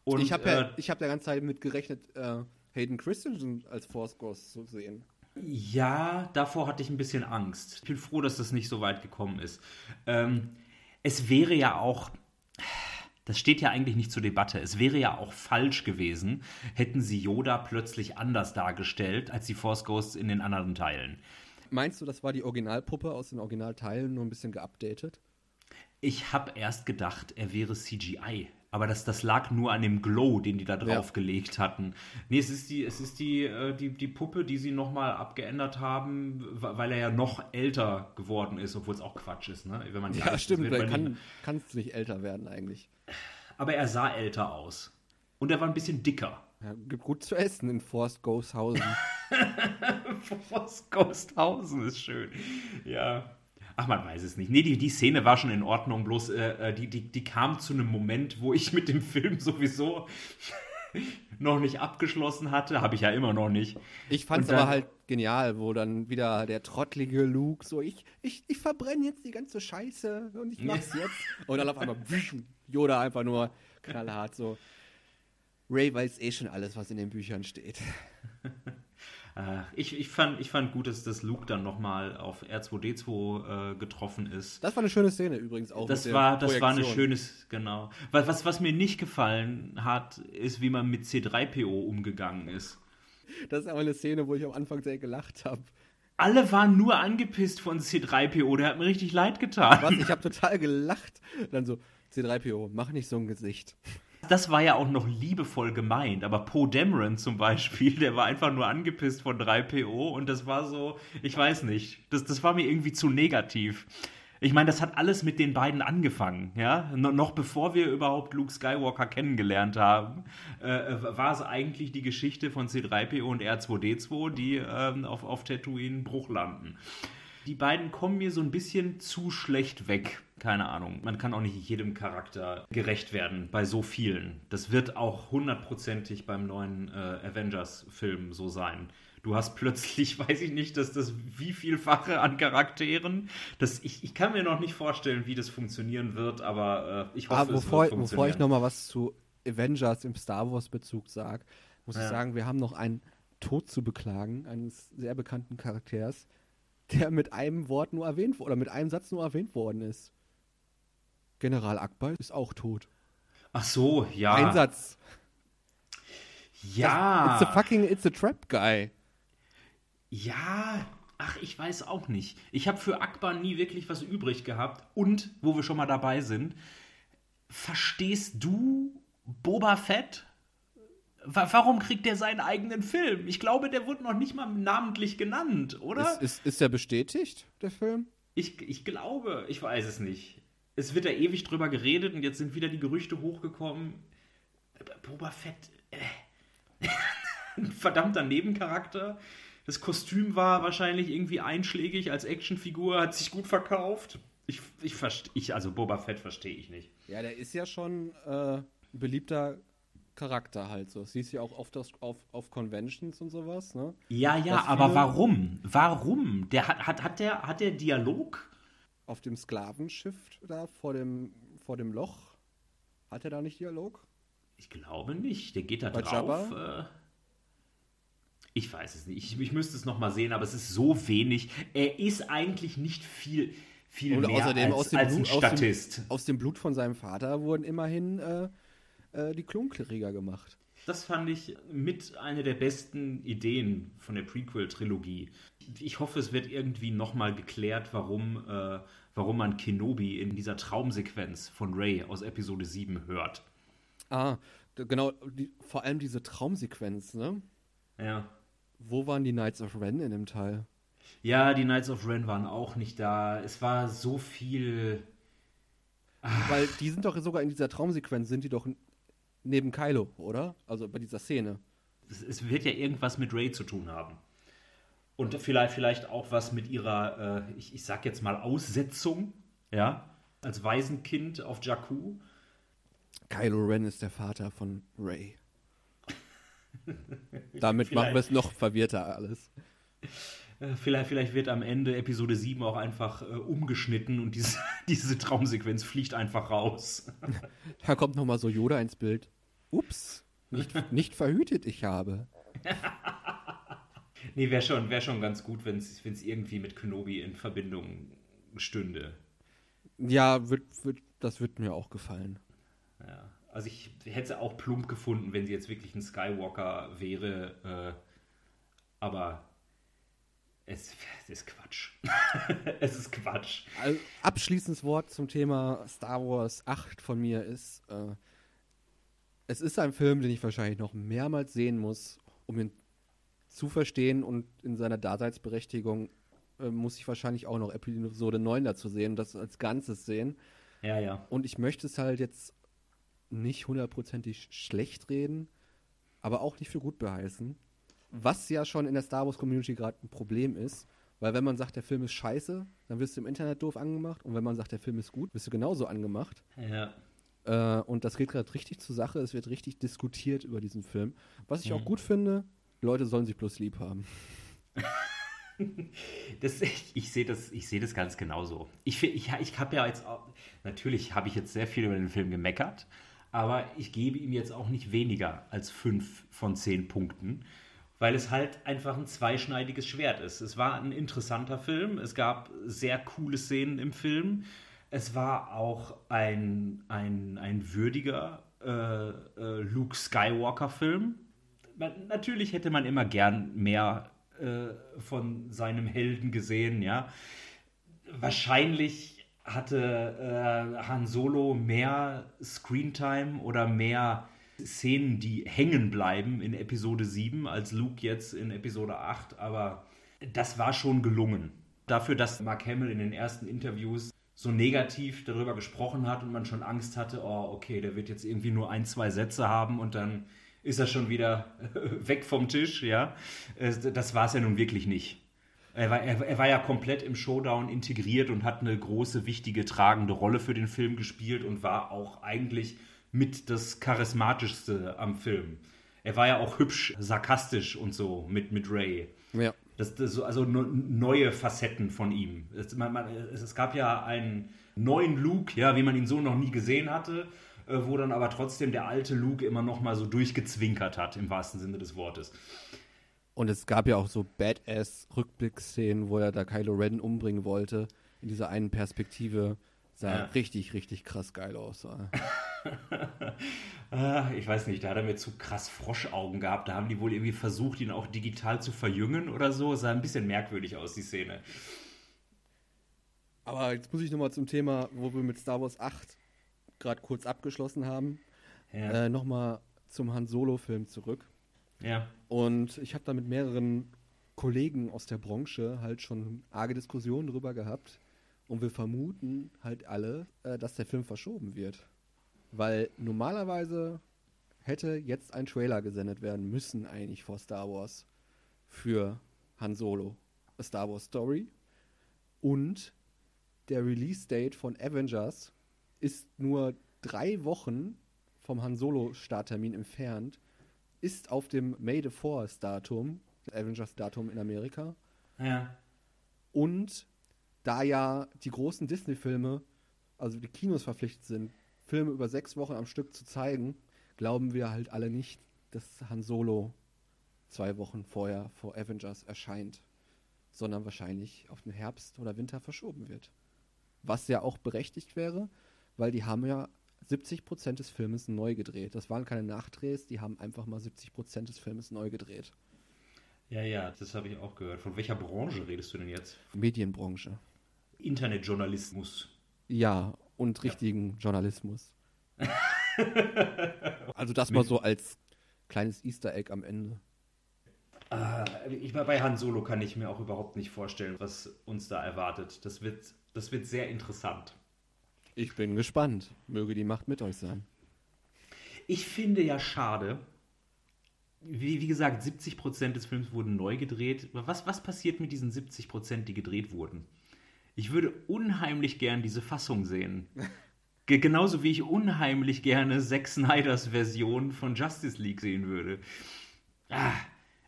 Und, ich habe ja, äh, ich hab der ganze Zeit mit gerechnet, äh, Hayden Christensen als Force Ghost zu sehen. Ja, davor hatte ich ein bisschen Angst. Ich bin froh, dass das nicht so weit gekommen ist. Ähm, es wäre ja auch, das steht ja eigentlich nicht zur Debatte, es wäre ja auch falsch gewesen, hätten sie Yoda plötzlich anders dargestellt als die Force Ghosts in den anderen Teilen. Meinst du, das war die Originalpuppe aus den Originalteilen, nur ein bisschen geupdatet? Ich habe erst gedacht, er wäre CGI. Aber das, das lag nur an dem Glow, den die da drauf Ja. gelegt hatten. Nee, es ist die, es ist die, äh, die, die Puppe, die sie nochmal abgeändert haben, weil er ja noch älter geworden ist, obwohl es auch Quatsch ist, ne? Wenn man Ja, stimmt, weil man kann, du nicht älter werden eigentlich. Aber er sah älter aus. Und er war ein bisschen dicker. Ja, gibt gut zu essen in Force Ghosthausen. Was Ghosthausen ist schön. Ja. Ach, man weiß es nicht. Nee, die, die Szene war schon in Ordnung, bloß äh, die, die, die kam zu einem Moment, wo ich mit dem Film sowieso noch nicht abgeschlossen hatte. Habe ich ja immer noch nicht. Ich fand es aber halt genial, wo dann wieder der trottlige Luke so, ich, ich, ich verbrenne jetzt die ganze Scheiße und ich mach's jetzt. Und dann auf einmal Yoda einfach nur knallhart so. Ray weiß eh schon alles, was in den Büchern steht. Äh, ich, ich, fand, ich fand gut, dass das Luke dann nochmal auf R2D2 äh, getroffen ist. Das war eine schöne Szene übrigens auch. Das war, das war eine schönes, genau. Was, was, was mir nicht gefallen hat, ist, wie man mit C3PO umgegangen ist. Das ist aber eine Szene, wo ich am Anfang sehr gelacht habe. Alle waren nur angepisst von C3PO, der hat mir richtig leid getan. Was? Ich habe total gelacht. Dann so, C3PO, mach nicht so ein Gesicht. Das war ja auch noch liebevoll gemeint, aber Poe Dameron zum Beispiel, der war einfach nur angepisst von 3PO und das war so, ich weiß nicht, das, das war mir irgendwie zu negativ. Ich meine, das hat alles mit den beiden angefangen, ja. No, noch bevor wir überhaupt Luke Skywalker kennengelernt haben, äh, war es eigentlich die Geschichte von C3PO und R2D2, die ähm, auf, auf Tatooine Bruch landen. Die beiden kommen mir so ein bisschen zu schlecht weg. Keine Ahnung. Man kann auch nicht jedem Charakter gerecht werden bei so vielen. Das wird auch hundertprozentig beim neuen äh, Avengers-Film so sein. Du hast plötzlich, weiß ich nicht, dass das wie vielfache an Charakteren. Das, ich, ich kann mir noch nicht vorstellen, wie das funktionieren wird, aber äh, ich hoffe, Aber es Ah, bevor, wird bevor ich funktionieren. noch mal was zu Avengers im Star Wars Bezug sage, muss ich Ja. sagen, wir haben noch einen Tod zu beklagen, eines sehr bekannten Charakters, der mit einem Wort nur erwähnt wurde, oder mit einem Satz nur erwähnt worden ist. General Akbar ist auch tot. Ach so, ja. Ein Satz. Ja. It's a fucking, it's a trap guy. Ja, ach, ich weiß auch nicht. Ich habe für Akbar nie wirklich was übrig gehabt. Und, wo wir schon mal dabei sind, verstehst du Boba Fett? Wa- Warum kriegt der seinen eigenen Film? Ich glaube, der wurde noch nicht mal namentlich genannt, oder? Ist, ist, ist der bestätigt, der Film? Ich, ich glaube, ich weiß es nicht. Es wird da ewig drüber geredet und jetzt sind wieder die Gerüchte hochgekommen. Boba Fett, äh, ein verdammter Nebencharakter. Das Kostüm war wahrscheinlich irgendwie einschlägig als Actionfigur, hat sich gut verkauft. Ich, ich ich, also Boba Fett verstehe ich nicht. Ja, der ist ja schon äh, ein beliebter Charakter halt so. Siehst du ja auch oft auf, auf, auf Conventions und sowas, ne? Ja, ja, aber warum? Warum? Der hat, hat, hat, der, hat der Dialog? Auf dem Sklavenschiff da vor dem, vor dem Loch. Hat er da nicht Dialog? Ich glaube nicht. Der geht da Bei drauf. Äh, ich weiß es nicht. Ich, ich müsste es noch mal sehen, aber es ist so wenig. Er ist eigentlich nicht viel, viel Und mehr außerdem als, aus, dem als ein Blut, aus, Statist. dem, aus dem Blut von seinem Vater wurden immerhin äh, äh, die Klonkrieger gemacht. Das fand ich mit einer der besten Ideen von der Prequel-Trilogie. Ich hoffe, es wird irgendwie nochmal geklärt, warum, äh, warum man Kenobi in dieser Traumsequenz von Ray aus Episode 7 hört. Ah, genau, die, vor allem diese Traumsequenz, ne? Ja. Wo waren die Knights of Ren in dem Teil? Ja, die Knights of Ren waren auch nicht da. Es war so viel. Weil die sind doch sogar in dieser Traumsequenz, sind die doch neben Kylo, oder? Also bei dieser Szene. Es, es wird ja irgendwas mit Ray zu tun haben. Und vielleicht, vielleicht auch was mit ihrer, äh, ich, ich sag jetzt mal, Aussetzung, ja, als Waisenkind auf Jakku. Kylo Ren ist der Vater von Ray. Damit machen wir es noch verwirrter alles. Äh, Vielleicht, vielleicht wird am Ende Episode 7 auch einfach äh, umgeschnitten und diese, diese Traumsequenz fliegt einfach raus. Da kommt nochmal so Yoda ins Bild. Ups, nicht, nicht verhütet ich habe. Nee, wäre schon, wär schon ganz gut, wenn es irgendwie mit Kenobi in Verbindung stünde. Ja, wird, wird, das wird mir auch gefallen. Ja. Also ich hätte es auch plump gefunden, wenn sie jetzt wirklich ein Skywalker wäre. Äh, aber es, es ist Quatsch. es ist Quatsch. Also, abschließendes Wort zum Thema Star Wars 8 von mir ist, äh, es ist ein Film, den ich wahrscheinlich noch mehrmals sehen muss, um ihn zu verstehen und in seiner Daseinsberechtigung äh, muss ich wahrscheinlich auch noch Episode 9 dazu sehen und das als Ganzes sehen. Ja, ja. Und ich möchte es halt jetzt nicht hundertprozentig schlecht reden, aber auch nicht für gut beheißen. Was ja schon in der Star Wars Community gerade ein Problem ist, weil wenn man sagt, der Film ist scheiße, dann wirst du im Internet doof angemacht und wenn man sagt, der Film ist gut, wirst du genauso angemacht. Ja. Äh, und das geht gerade richtig zur Sache, es wird richtig diskutiert über diesen Film. Was ich auch Mhm. gut finde, Leute sollen sich bloß lieb haben. Das, ich ich sehe das, ich sehe das ganz genauso. Ich, ich, ich habe ja jetzt auch, natürlich habe ich jetzt sehr viel über den Film gemeckert, aber ich gebe ihm jetzt auch nicht weniger als fünf von zehn Punkten, weil es halt einfach ein zweischneidiges Schwert ist. Es war ein interessanter Film, es gab sehr coole Szenen im Film, es war auch ein, ein, ein würdiger äh, äh, Luke Skywalker-Film. Natürlich hätte man immer gern mehr äh, von seinem Helden gesehen, ja. Wahrscheinlich hatte äh, Han Solo mehr Screentime oder mehr Szenen, die hängen bleiben in Episode 7 als Luke jetzt in Episode 8, aber das war schon gelungen. Dafür, dass Mark Hamill in den ersten Interviews so negativ darüber gesprochen hat und man schon Angst hatte, oh, okay, der wird jetzt irgendwie nur ein, zwei Sätze haben und dann ist er schon wieder weg vom Tisch, ja. Äh, Das war es ja nun wirklich nicht. Er war, er, er war ja komplett im Showdown integriert und hat eine große, wichtige, tragende Rolle für den Film gespielt und war auch eigentlich mit das Charismatischste am Film. Er war ja auch hübsch, sarkastisch und so mit, mit Ray. Ja. Das, das so, also neue Facetten von ihm. Es, man, man, es, es gab ja einen neuen Luke, ja, wie man ihn so noch nie gesehen hatte, äh, wo dann aber trotzdem der alte Luke immer noch mal so durchgezwinkert hat, im wahrsten Sinne des Wortes. Und es gab ja auch so Badass-Rückblickszenen, wo er da Kylo Ren umbringen wollte. In dieser einen Perspektive sah Ja. richtig, richtig krass geil aus. Ah, ich weiß nicht, da hat er mir zu krass Froschaugen gehabt. Da haben die wohl irgendwie versucht, ihn auch digital zu verjüngen oder so. Sah ein bisschen merkwürdig aus, die Szene. Aber jetzt muss ich nochmal zum Thema, wo wir mit Star Wars 8 gerade kurz abgeschlossen haben, Ja. äh, nochmal zum Han Solo-Film zurück. ja. Und ich habe da mit mehreren Kollegen aus der Branche halt schon arge Diskussionen drüber gehabt. Und wir vermuten halt alle, äh, dass der Film verschoben wird. Weil normalerweise hätte jetzt ein Trailer gesendet werden müssen, eigentlich vor Star Wars, für Han Solo, A Star Wars Story. Und der Release-Date von Avengers ist nur drei Wochen vom Han Solo-Starttermin entfernt, ist auf dem May the Force Datum, Avengers Datum in Amerika. Ja. Und da ja die großen Disney-Filme, also die Kinos verpflichtet sind, Filme über sechs Wochen am Stück zu zeigen, glauben wir halt alle nicht, dass Han Solo zwei Wochen vorher vor Avengers erscheint, sondern wahrscheinlich auf den Herbst oder Winter verschoben wird. Was ja auch berechtigt wäre, weil die haben ja 70% des Filmes neu gedreht. Das waren keine Nachdrehs, die haben einfach mal 70% des Filmes neu gedreht. Ja, ja, das habe ich auch gehört. Von welcher Branche redest du denn jetzt? Medienbranche. Internetjournalismus. Ja, und richtigen Journalismus. also das mal so als kleines Easter Egg am Ende. Äh, ich, bei Han Solo kann ich mir auch überhaupt nicht vorstellen, was uns da erwartet. Das wird, das wird sehr interessant. Ich bin gespannt. Möge die Macht mit euch sein. Ich finde ja schade, wie, wie gesagt, 70% des Films wurden neu gedreht. Was, was passiert mit diesen 70%, die gedreht wurden? Ich würde unheimlich gern diese Fassung sehen. Ge genauso wie ich unheimlich gerne Zack Snyders Version von Justice League sehen würde. Ah,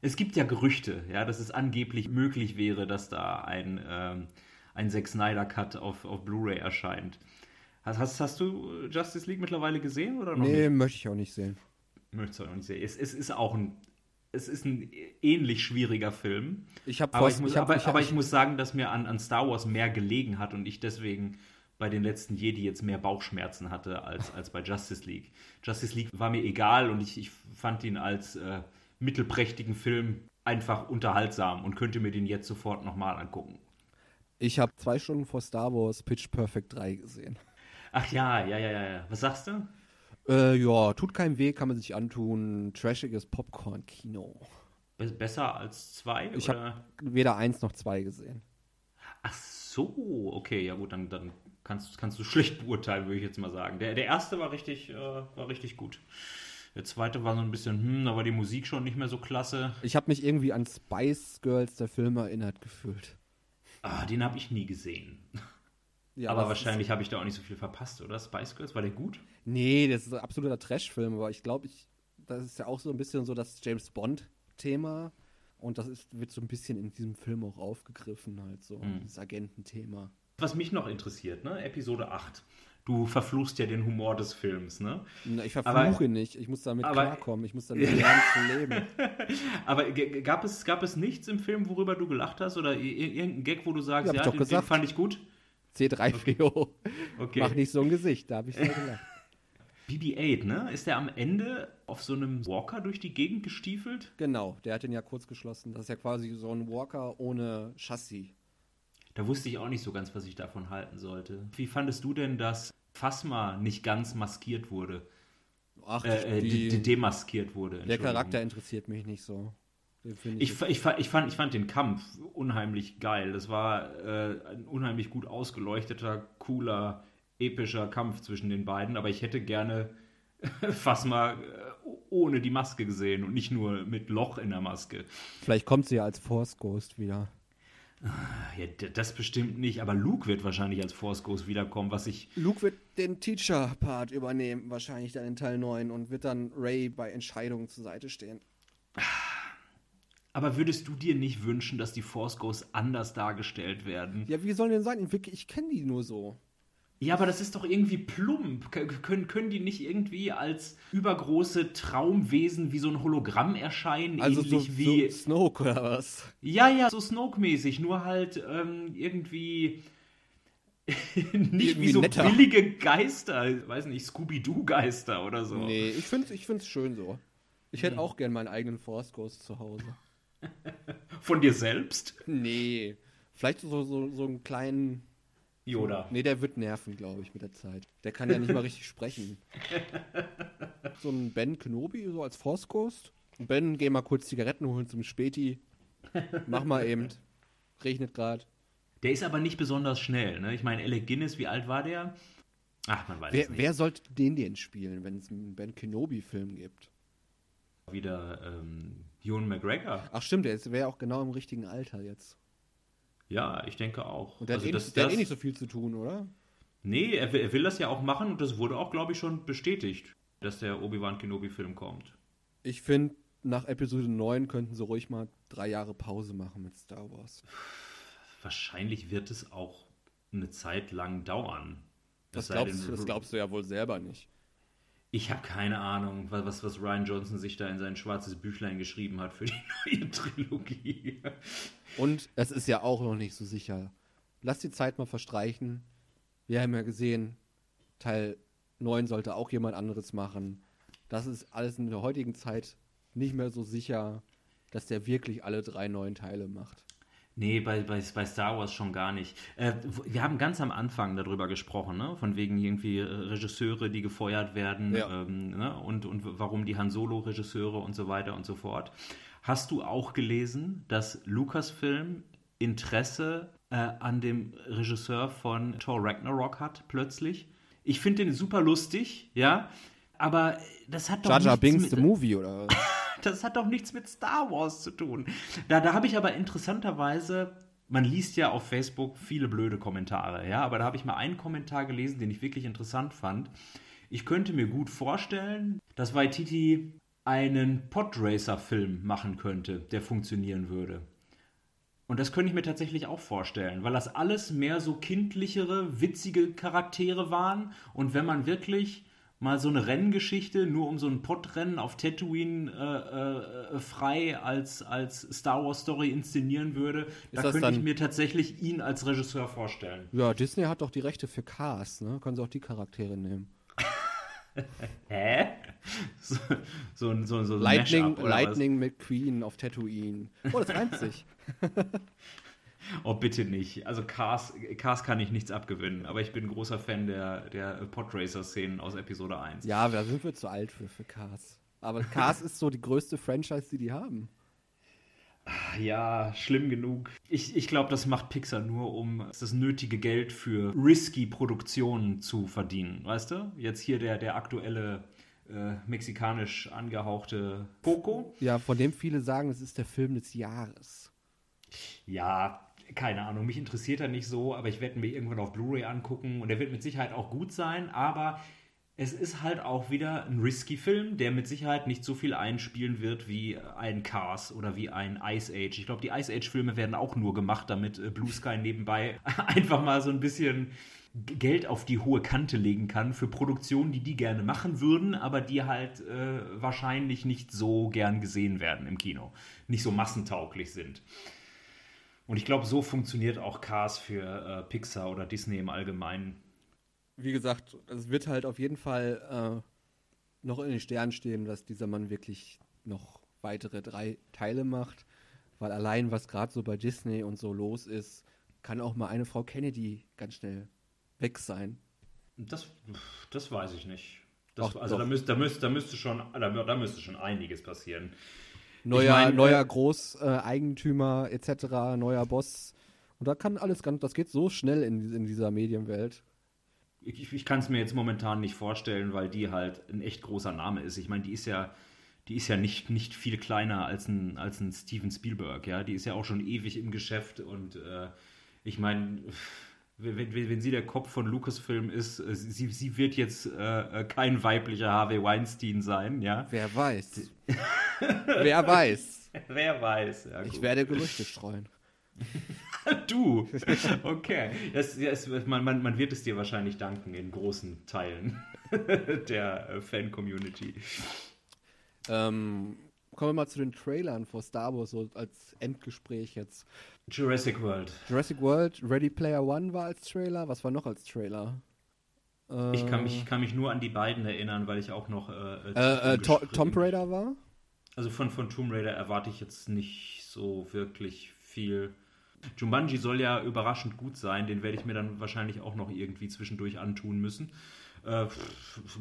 es gibt ja Gerüchte, ja, dass es angeblich möglich wäre, dass da ein, ähm, ein Zack Snyder Cut auf, auf Blu-ray erscheint. Hast, hast, hast du Justice League mittlerweile gesehen oder noch nee, nicht? möchte ich auch nicht sehen. Möchte ich auch nicht sehen. Es, es ist auch ein, es ist ein ähnlich schwieriger Film. Ich habe Aber, ich muss, aber, aber ich muss sagen, dass mir an, an Star Wars mehr gelegen hat und ich deswegen bei den letzten Jedi jetzt mehr Bauchschmerzen hatte als, als bei Justice League. Justice League war mir egal und ich, ich fand ihn als äh, mittelprächtigen Film einfach unterhaltsam und könnte mir den jetzt sofort nochmal angucken. Ich habe zwei Stunden vor Star Wars Pitch Perfect 3 gesehen. Ach ja, ja, ja, ja. Was sagst du? Äh, ja, tut keinem weh, kann man sich antun. Trashiges Popcorn-Kino. Be besser als zwei? Ich habe weder eins noch zwei gesehen. Ach so, okay, ja gut, dann, dann kannst, kannst du schlecht beurteilen, würde ich jetzt mal sagen. Der, der erste war richtig, äh, war richtig gut. Der zweite war so ein bisschen, hm, da war die Musik schon nicht mehr so klasse. Ich habe mich irgendwie an Spice Girls, der Film, erinnert gefühlt. Ah, den habe ich nie gesehen. Ja, aber wahrscheinlich habe ich da auch nicht so viel verpasst, oder? Spice Girls, war der gut? Nee, das ist ein absoluter Trash-Film, aber ich glaube, ich, das ist ja auch so ein bisschen so das James Bond-Thema. Und das ist, wird so ein bisschen in diesem Film auch aufgegriffen, halt so, Mhm. das Agententhema. Was mich noch interessiert, ne? Episode 8. Du verfluchst ja den Humor des Films, ne? Na, Ich Aber- verfluche ihn nicht, ich muss damit aber- klarkommen, ich muss damit lernen zu leben. Aber gab es, gab es nichts im Film, worüber du gelacht hast? Oder i- i- irgendein Gag, wo du sagst, Ja, ja, den, den gesagt. fand ich gut? C3PO. Okay. Mach nicht so ein Gesicht, da habe ich sehr gelacht. BB-8, ne? Ist der am Ende auf so einem Walker durch die Gegend gestiefelt? Genau, der hat den ja kurz geschlossen. Das ist ja quasi so ein Walker ohne Chassis. Da wusste ich auch nicht so ganz, was ich davon halten sollte. Wie fandest du denn, dass Phasma nicht ganz maskiert wurde? Ach, Äh, äh, die, de- de- demaskiert wurde. der. Charakter interessiert mich nicht so. Ich, ich, ich, fand, ich fand den Kampf unheimlich geil. Das war äh, ein unheimlich gut ausgeleuchteter, cooler, epischer Kampf zwischen den beiden. Aber ich hätte gerne Phasma äh, ohne die Maske gesehen und nicht nur mit Loch in der Maske. Vielleicht kommt sie ja als Force Ghost wieder. Ja, d- das bestimmt nicht, aber Luke wird wahrscheinlich als Force Ghost wiederkommen, was ich. Luke wird den Teacher-Part übernehmen, wahrscheinlich dann in Teil 9 und wird dann Ray bei Entscheidungen zur Seite stehen. Aber würdest du dir nicht wünschen, dass die Force Ghosts anders dargestellt werden? Ja, wie sollen denn sein? Ich, kenne die nur so. Ja, aber das ist doch irgendwie plump. Können, können die nicht irgendwie als übergroße Traumwesen wie so ein Hologramm erscheinen? Also so, ähnlich wie. so Snoke oder was? Ja, ja, so Snoke-mäßig, nur halt ähm, irgendwie. nicht wie Irgendwie so netter. billige Geister, ich weiß nicht, Scooby-Doo-Geister oder so. Nee, ich finde es ich find's schön so. Ich hätte auch gern meinen eigenen Force Ghost zu Hause. Von dir selbst? Nee. Vielleicht so, so, so einen kleinen. Yoda. Nee, der wird nerven, glaube ich, mit der Zeit. Der kann ja nicht mal richtig sprechen. So ein Ben Kenobi, so als Force Ghost. Ben, geh mal kurz Zigaretten holen zum Späti. Mach mal eben. Regnet gerade. Der ist aber nicht besonders schnell, ne? Ich meine, Alec Guinness, wie alt war der? Ach, man weiß es Wer, nicht. wer sollte den denn spielen, wenn es einen Ben Kenobi-Film gibt? Wieder ähm, Ewan McGregor. Ach stimmt, der wäre auch genau im richtigen Alter jetzt. Ja, ich denke auch. Und der, Also hat, eh, das- nicht- der hat das- eh nicht so viel zu tun, oder? Nee, er will, er will das ja auch machen und das wurde auch, glaube ich, schon bestätigt. dass der Obi-Wan Kenobi-Film kommt. Ich finde, nach Episode 9 könnten sie ruhig mal drei Jahre Pause machen mit Star Wars. Wahrscheinlich wird es auch eine Zeit lang dauern. Das sei glaubst, denn, das glaubst du ja wohl selber nicht. Ich habe keine Ahnung, was, was Ryan Johnson sich da in sein schwarzes Büchlein geschrieben hat für die neue Trilogie. Und es ist ja auch noch nicht so sicher. Lass die Zeit mal verstreichen. Wir haben ja gesehen, Teil 9 sollte auch jemand anderes machen. Das ist alles in der heutigen Zeit nicht mehr so sicher, dass der wirklich alle drei neuen Teile macht. Nee, bei, bei, bei Star Wars schon gar nicht. Äh, wir haben ganz am Anfang darüber gesprochen, ne? von wegen irgendwie äh, Regisseure, die gefeuert werden Ja. ähm, ne? und, und warum die Han Solo-Regisseure und so weiter und so fort. Hast du auch gelesen, dass Lucasfilm Interesse äh, an dem Regisseur von Thor Ragnarok hat, plötzlich? Ich finde den super lustig, ja, aber das hat doch nichts Binks mit- the Movie oder das hat doch nichts mit Star Wars zu tun. Da, da habe ich aber interessanterweise, man liest ja auf Facebook viele blöde Kommentare, ja, aber da habe ich mal einen Kommentar gelesen, den ich wirklich interessant fand. Ich könnte mir gut vorstellen, dass Waititi einen Podracer-Film machen könnte, der funktionieren würde. Und das könnte ich mir tatsächlich auch vorstellen, weil das alles mehr so kindlichere, witzige Charaktere waren. Und wenn man wirklich mal so eine Renngeschichte nur um so ein Podrennen auf Tatooine äh, äh, frei als, als Star Wars Story inszenieren würde, da könnte ich dann- mir tatsächlich ihn als Regisseur vorstellen. Ja, Disney hat doch die Rechte für Cars, ne? Können sie auch die Charaktere nehmen. Hä? So, so, ein- so, so ein Lightning? Lightning McQueen auf Tatooine. Oh, das reimt sich. Oh, bitte nicht. Also Cars, Cars kann ich nichts abgewinnen, aber ich bin großer Fan der, der Podracer-Szenen aus Episode 1. Ja, da sind wir zu alt für, für Cars. Aber Cars ist so die größte Franchise, die die haben. Ja, schlimm genug. Ich, ich glaube, das macht Pixar nur, um das nötige Geld für risky Produktionen zu verdienen. Weißt du? Jetzt hier der, der aktuelle äh, mexikanisch angehauchte Coco. Ja, von dem viele sagen, es ist der Film des Jahres. Ja, keine Ahnung, mich interessiert er nicht so, aber ich werde mir irgendwann auf Blu-ray angucken und er wird mit Sicherheit auch gut sein, aber es ist halt auch wieder ein risky Film, der mit Sicherheit nicht so viel einspielen wird wie ein Cars oder wie ein Ice Age. Ich glaube, die Ice Age Filme werden auch nur gemacht, damit äh, Blue Sky nebenbei einfach mal so ein bisschen Geld auf die hohe Kante legen kann für Produktionen, die die gerne machen würden, aber die halt äh, wahrscheinlich nicht so gern gesehen werden im Kino, nicht so massentauglich sind. Und ich glaube, so funktioniert auch Cars für äh, Pixar oder Disney im Allgemeinen. Wie gesagt, es wird halt auf jeden Fall äh, noch in den Sternen stehen, dass dieser Mann wirklich noch weitere drei Teile macht. Weil allein, was gerade so bei Disney und so los ist, kann auch mal eine Frau Kennedy ganz schnell weg sein. Das, das weiß ich nicht. Das, Doch, also doch. Da, müsste, da, müsste, da, müsste schon, da, da müsste schon einiges passieren. Neuer, mein, neuer äh, Großeigentümer etc., neuer Boss. Und da kann alles ganz, das geht so schnell in, in dieser Medienwelt. Ich, ich kann es mir jetzt momentan nicht vorstellen, weil die halt ein echt großer Name ist. Ich meine, die ist ja, die ist ja nicht, nicht viel kleiner als ein, als ein Steven Spielberg, ja. Die ist ja auch schon ewig im Geschäft und äh, ich meine, wenn, wenn, wenn sie der Kopf von Lucasfilm ist, äh, sie, sie wird jetzt äh, äh, kein weiblicher Harvey Weinstein sein, ja. Wer weiß. Wer weiß. Wer weiß. Ja, Ich werde Gerüchte streuen. Du. Okay. Das, das, man, man, man wird es dir wahrscheinlich danken in großen Teilen der äh, Fan-Community. Ähm, kommen wir mal zu den Trailern vor Star Wars, so als Endgespräch jetzt. Jurassic World. Jurassic World, Ready Player One war als Trailer. Was war noch als Trailer? Ich kann mich, kann mich nur an die beiden erinnern, weil ich auch noch. Äh, Äh, äh, Tomb Raider war? Also von, von Tomb Raider erwarte ich jetzt nicht so wirklich viel. Jumanji soll ja überraschend gut sein, den werde ich mir dann wahrscheinlich auch noch irgendwie zwischendurch antun müssen. Äh,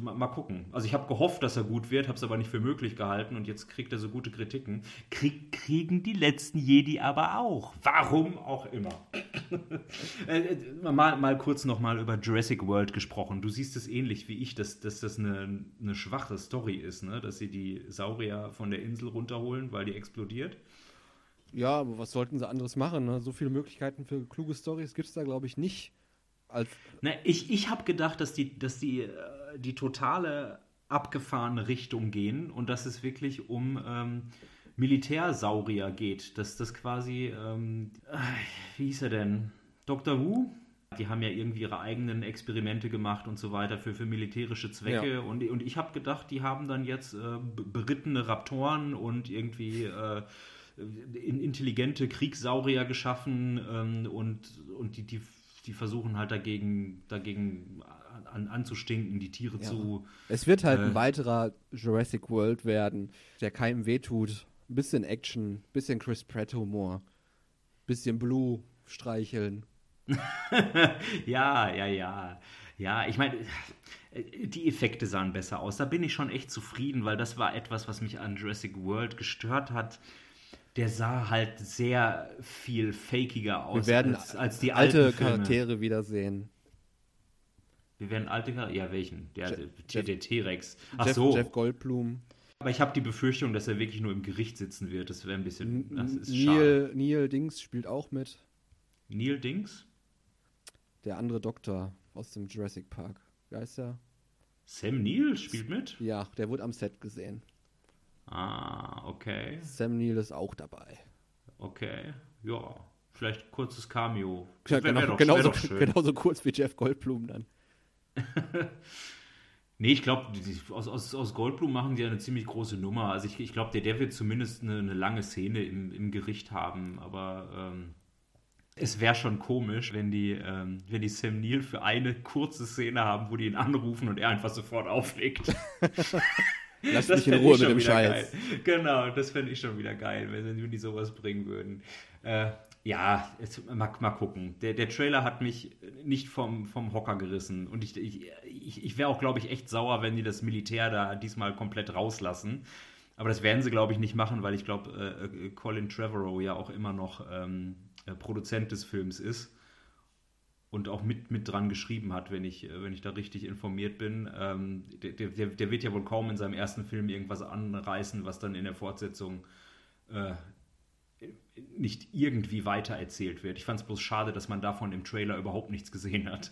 mal gucken. Also ich habe gehofft, dass er gut wird, habe es aber nicht für möglich gehalten und jetzt kriegt er so gute Kritiken. Krieg, kriegen die letzten Jedi aber auch. Warum auch immer. Äh, äh, mal, mal kurz nochmal über Jurassic World gesprochen. Du siehst es ähnlich wie ich, dass, dass das eine, eine schwache Story ist, ne? dass sie die Saurier von der Insel runterholen, weil die explodiert. Ja, aber was sollten sie anderes machen? Ne? So viele Möglichkeiten für kluge Stories gibt es da, glaube ich, nicht. Als, Na, ich ich habe gedacht, dass die, dass die, äh, die totale abgefahrene Richtung gehen und dass es wirklich um ähm, Militärsaurier geht. Dass das quasi, ähm, äh, wie hieß er denn? Dr. Who? Die haben ja irgendwie ihre eigenen Experimente gemacht und so weiter für, für militärische Zwecke. Ja. Und, und ich habe gedacht, die haben dann jetzt äh, be- berittene Raptoren und irgendwie äh, intelligente Kriegssaurier geschaffen ähm, und, und die, die, die versuchen halt dagegen, dagegen an, anzustinken, die Tiere zu. Es wird halt Äh. ein weiterer Jurassic World werden, der keinem wehtut. Ein bisschen Action, bisschen Chris Pratt Humor, bisschen Blue streicheln. Ja, ja, ja. Ja, ich meine, die Effekte sahen besser aus. Da bin ich schon echt zufrieden, weil das war etwas, was mich an Jurassic World gestört hat. Der sah halt sehr viel fakiger aus Wir werden als, als die alte. Charaktere wiedersehen. Wir werden alte Charaktere. Ja, welchen? Der, Je- der, der T-Rex. Ach Jeff, so. Jeff Goldblum. Aber ich habe die Befürchtung, dass er wirklich nur im Gericht sitzen wird. Das wäre ein bisschen. Das ist schade. Neil, Neil Dings spielt auch mit. Neil Dings? Der andere Doktor aus dem Jurassic Park. Wie heißt er? Sam Neill spielt mit? Ja, der wurde am Set gesehen. Ah, okay. Sam Neill ist auch dabei. Okay. Ja. Vielleicht kurzes Cameo. Ja, genau, doch- genauso, genauso kurz wie Jeff Goldblum dann. Nee, ich glaube, aus, aus, aus Goldblum machen die ja eine ziemlich große Nummer. Also ich, ich glaube, der, der wird zumindest eine, eine lange Szene im, im Gericht haben, aber ähm, es wäre schon komisch, wenn die, ähm, wenn die Sam Neill für eine kurze Szene haben, wo die ihn anrufen und er einfach sofort auflegt. Lass Das mich in Ruhe ich mit schon dem wieder Scheiß. Geil. Genau, das fände ich schon wieder geil, wenn, wenn die sowas bringen würden. Äh, ja, jetzt, mal, mal gucken. Der, der Trailer hat mich nicht vom, vom Hocker gerissen. Und ich, ich, ich, wäre auch, glaube ich, echt sauer, wenn die das Militär da diesmal komplett rauslassen. Aber das werden sie, glaube ich, nicht machen, weil ich glaube, äh, Colin Trevorrow ja auch immer noch ähm, äh, Produzent des Films ist und auch mit, mit dran geschrieben hat, wenn ich, wenn ich da richtig informiert bin. Ähm, der, der, der wird ja wohl kaum in seinem ersten Film irgendwas anreißen, was dann in der Fortsetzung äh, nicht irgendwie weitererzählt wird. Ich fand es bloß schade, dass man davon im Trailer überhaupt nichts gesehen hat.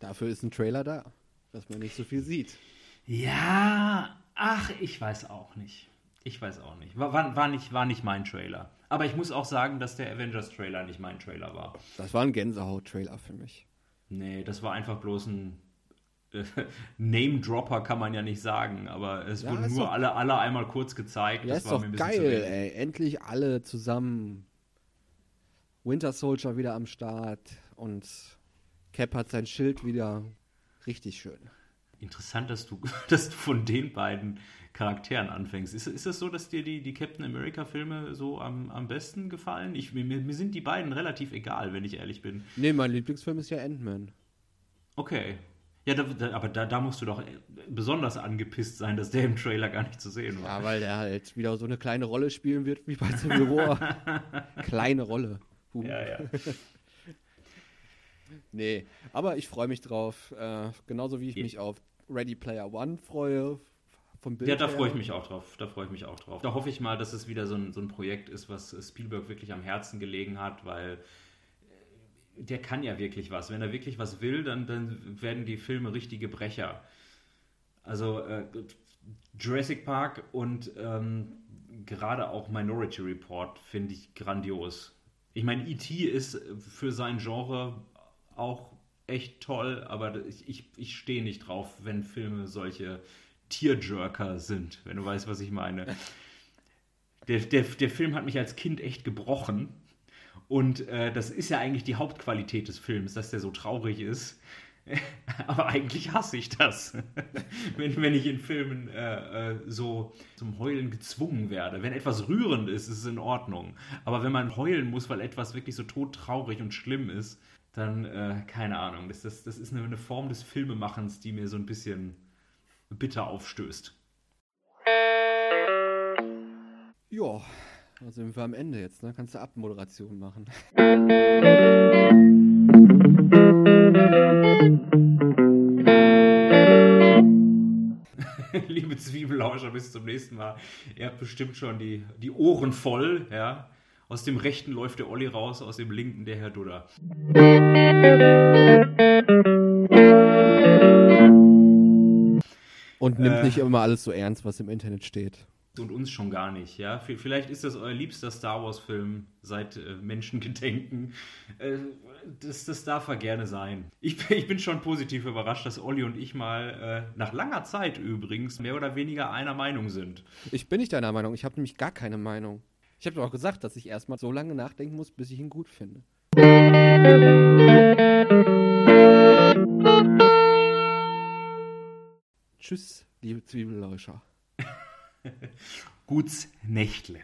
Dafür ist ein Trailer da, dass man nicht so viel sieht. Ja, ach, ich weiß auch nicht. Ich weiß auch nicht. War, war, war nicht. war nicht mein Trailer. Aber ich muss auch sagen, dass der Avengers-Trailer nicht mein Trailer war. Das war ein Gänsehaut-Trailer für mich. Nee, das war einfach bloß ein äh, Name-Dropper, kann man ja nicht sagen, aber es Ja, wurden nur doch- alle, alle einmal kurz gezeigt. Ja, das ist war doch mir ein bisschen zu geil, ey. Endlich alle zusammen. Winter Soldier wieder am Start und Cap hat sein Schild wieder. Richtig schön. Interessant, dass du, dass du von den beiden Charakteren anfängst. Ist, ist es so, dass dir die, die Captain America-Filme so am, am besten gefallen? Ich, mir, mir sind die beiden relativ egal, wenn ich ehrlich bin. Nee, mein Lieblingsfilm ist ja Ant-Man. Okay. Ja, da, da, aber da, da musst du doch besonders angepisst sein, dass der im Trailer gar nicht zu sehen war. Ja, weil der halt wieder so eine kleine Rolle spielen wird wie bei Civil War. kleine Rolle. Huh. ja. ja. Nee, aber ich freue mich drauf. Äh, genauso wie ich Ja. mich auf Ready Player One freue. Vom Bild Ja, da freue ich mich auch drauf. Da freue ich mich auch drauf. Da hoffe ich mal, dass es wieder so ein, so ein Projekt ist, was Spielberg wirklich am Herzen gelegen hat, weil äh, der kann ja wirklich was. Wenn er wirklich was will, dann, dann werden die Filme richtige Brecher. Also äh, Jurassic Park und ähm, gerade auch Minority Report finde ich grandios. Ich meine, E.T. ist für sein Genre auch echt toll, aber ich, ich, ich stehe nicht drauf, wenn Filme solche Tierjerker sind, wenn du weißt, was ich meine. Der, der, der Film hat mich als Kind echt gebrochen. Und äh, das ist ja eigentlich die Hauptqualität des Films, dass der so traurig ist. Aber eigentlich hasse ich das, wenn, wenn ich in Filmen äh, äh, so zum Heulen gezwungen werde. Wenn etwas rührend ist, ist es in Ordnung. Aber wenn man heulen muss, weil etwas wirklich so todtraurig und schlimm ist, dann, äh, keine Ahnung. Das, das, das ist eine, eine Form des Filmemachens, die mir so ein bisschen bitter aufstößt. Ja, da sind wir am Ende jetzt, ne? Kannst du Abmoderation machen. Liebe Zwiebelauscher, bis zum nächsten Mal. Ihr habt bestimmt schon die, die Ohren voll, ja. Aus dem rechten läuft der Olli raus, aus dem linken der Herr Dudder. Und nimmt Äh. nicht immer alles so ernst, was im Internet steht. Und uns schon gar nicht, ja. Vielleicht ist das euer liebster Star Wars-Film seit äh, Menschengedenken. Äh, das, das darf er gerne sein. Ich, bin- ich bin schon positiv überrascht, dass Olli und ich mal äh, nach langer Zeit übrigens mehr oder weniger einer Meinung sind. Ich bin nicht deiner Meinung. Ich habe nämlich gar keine Meinung. Ich habe doch auch gesagt, dass ich erstmal so lange nachdenken muss, bis ich ihn gut finde. Tschüss, liebe Zwiebelläuscher. Guts Nächtle.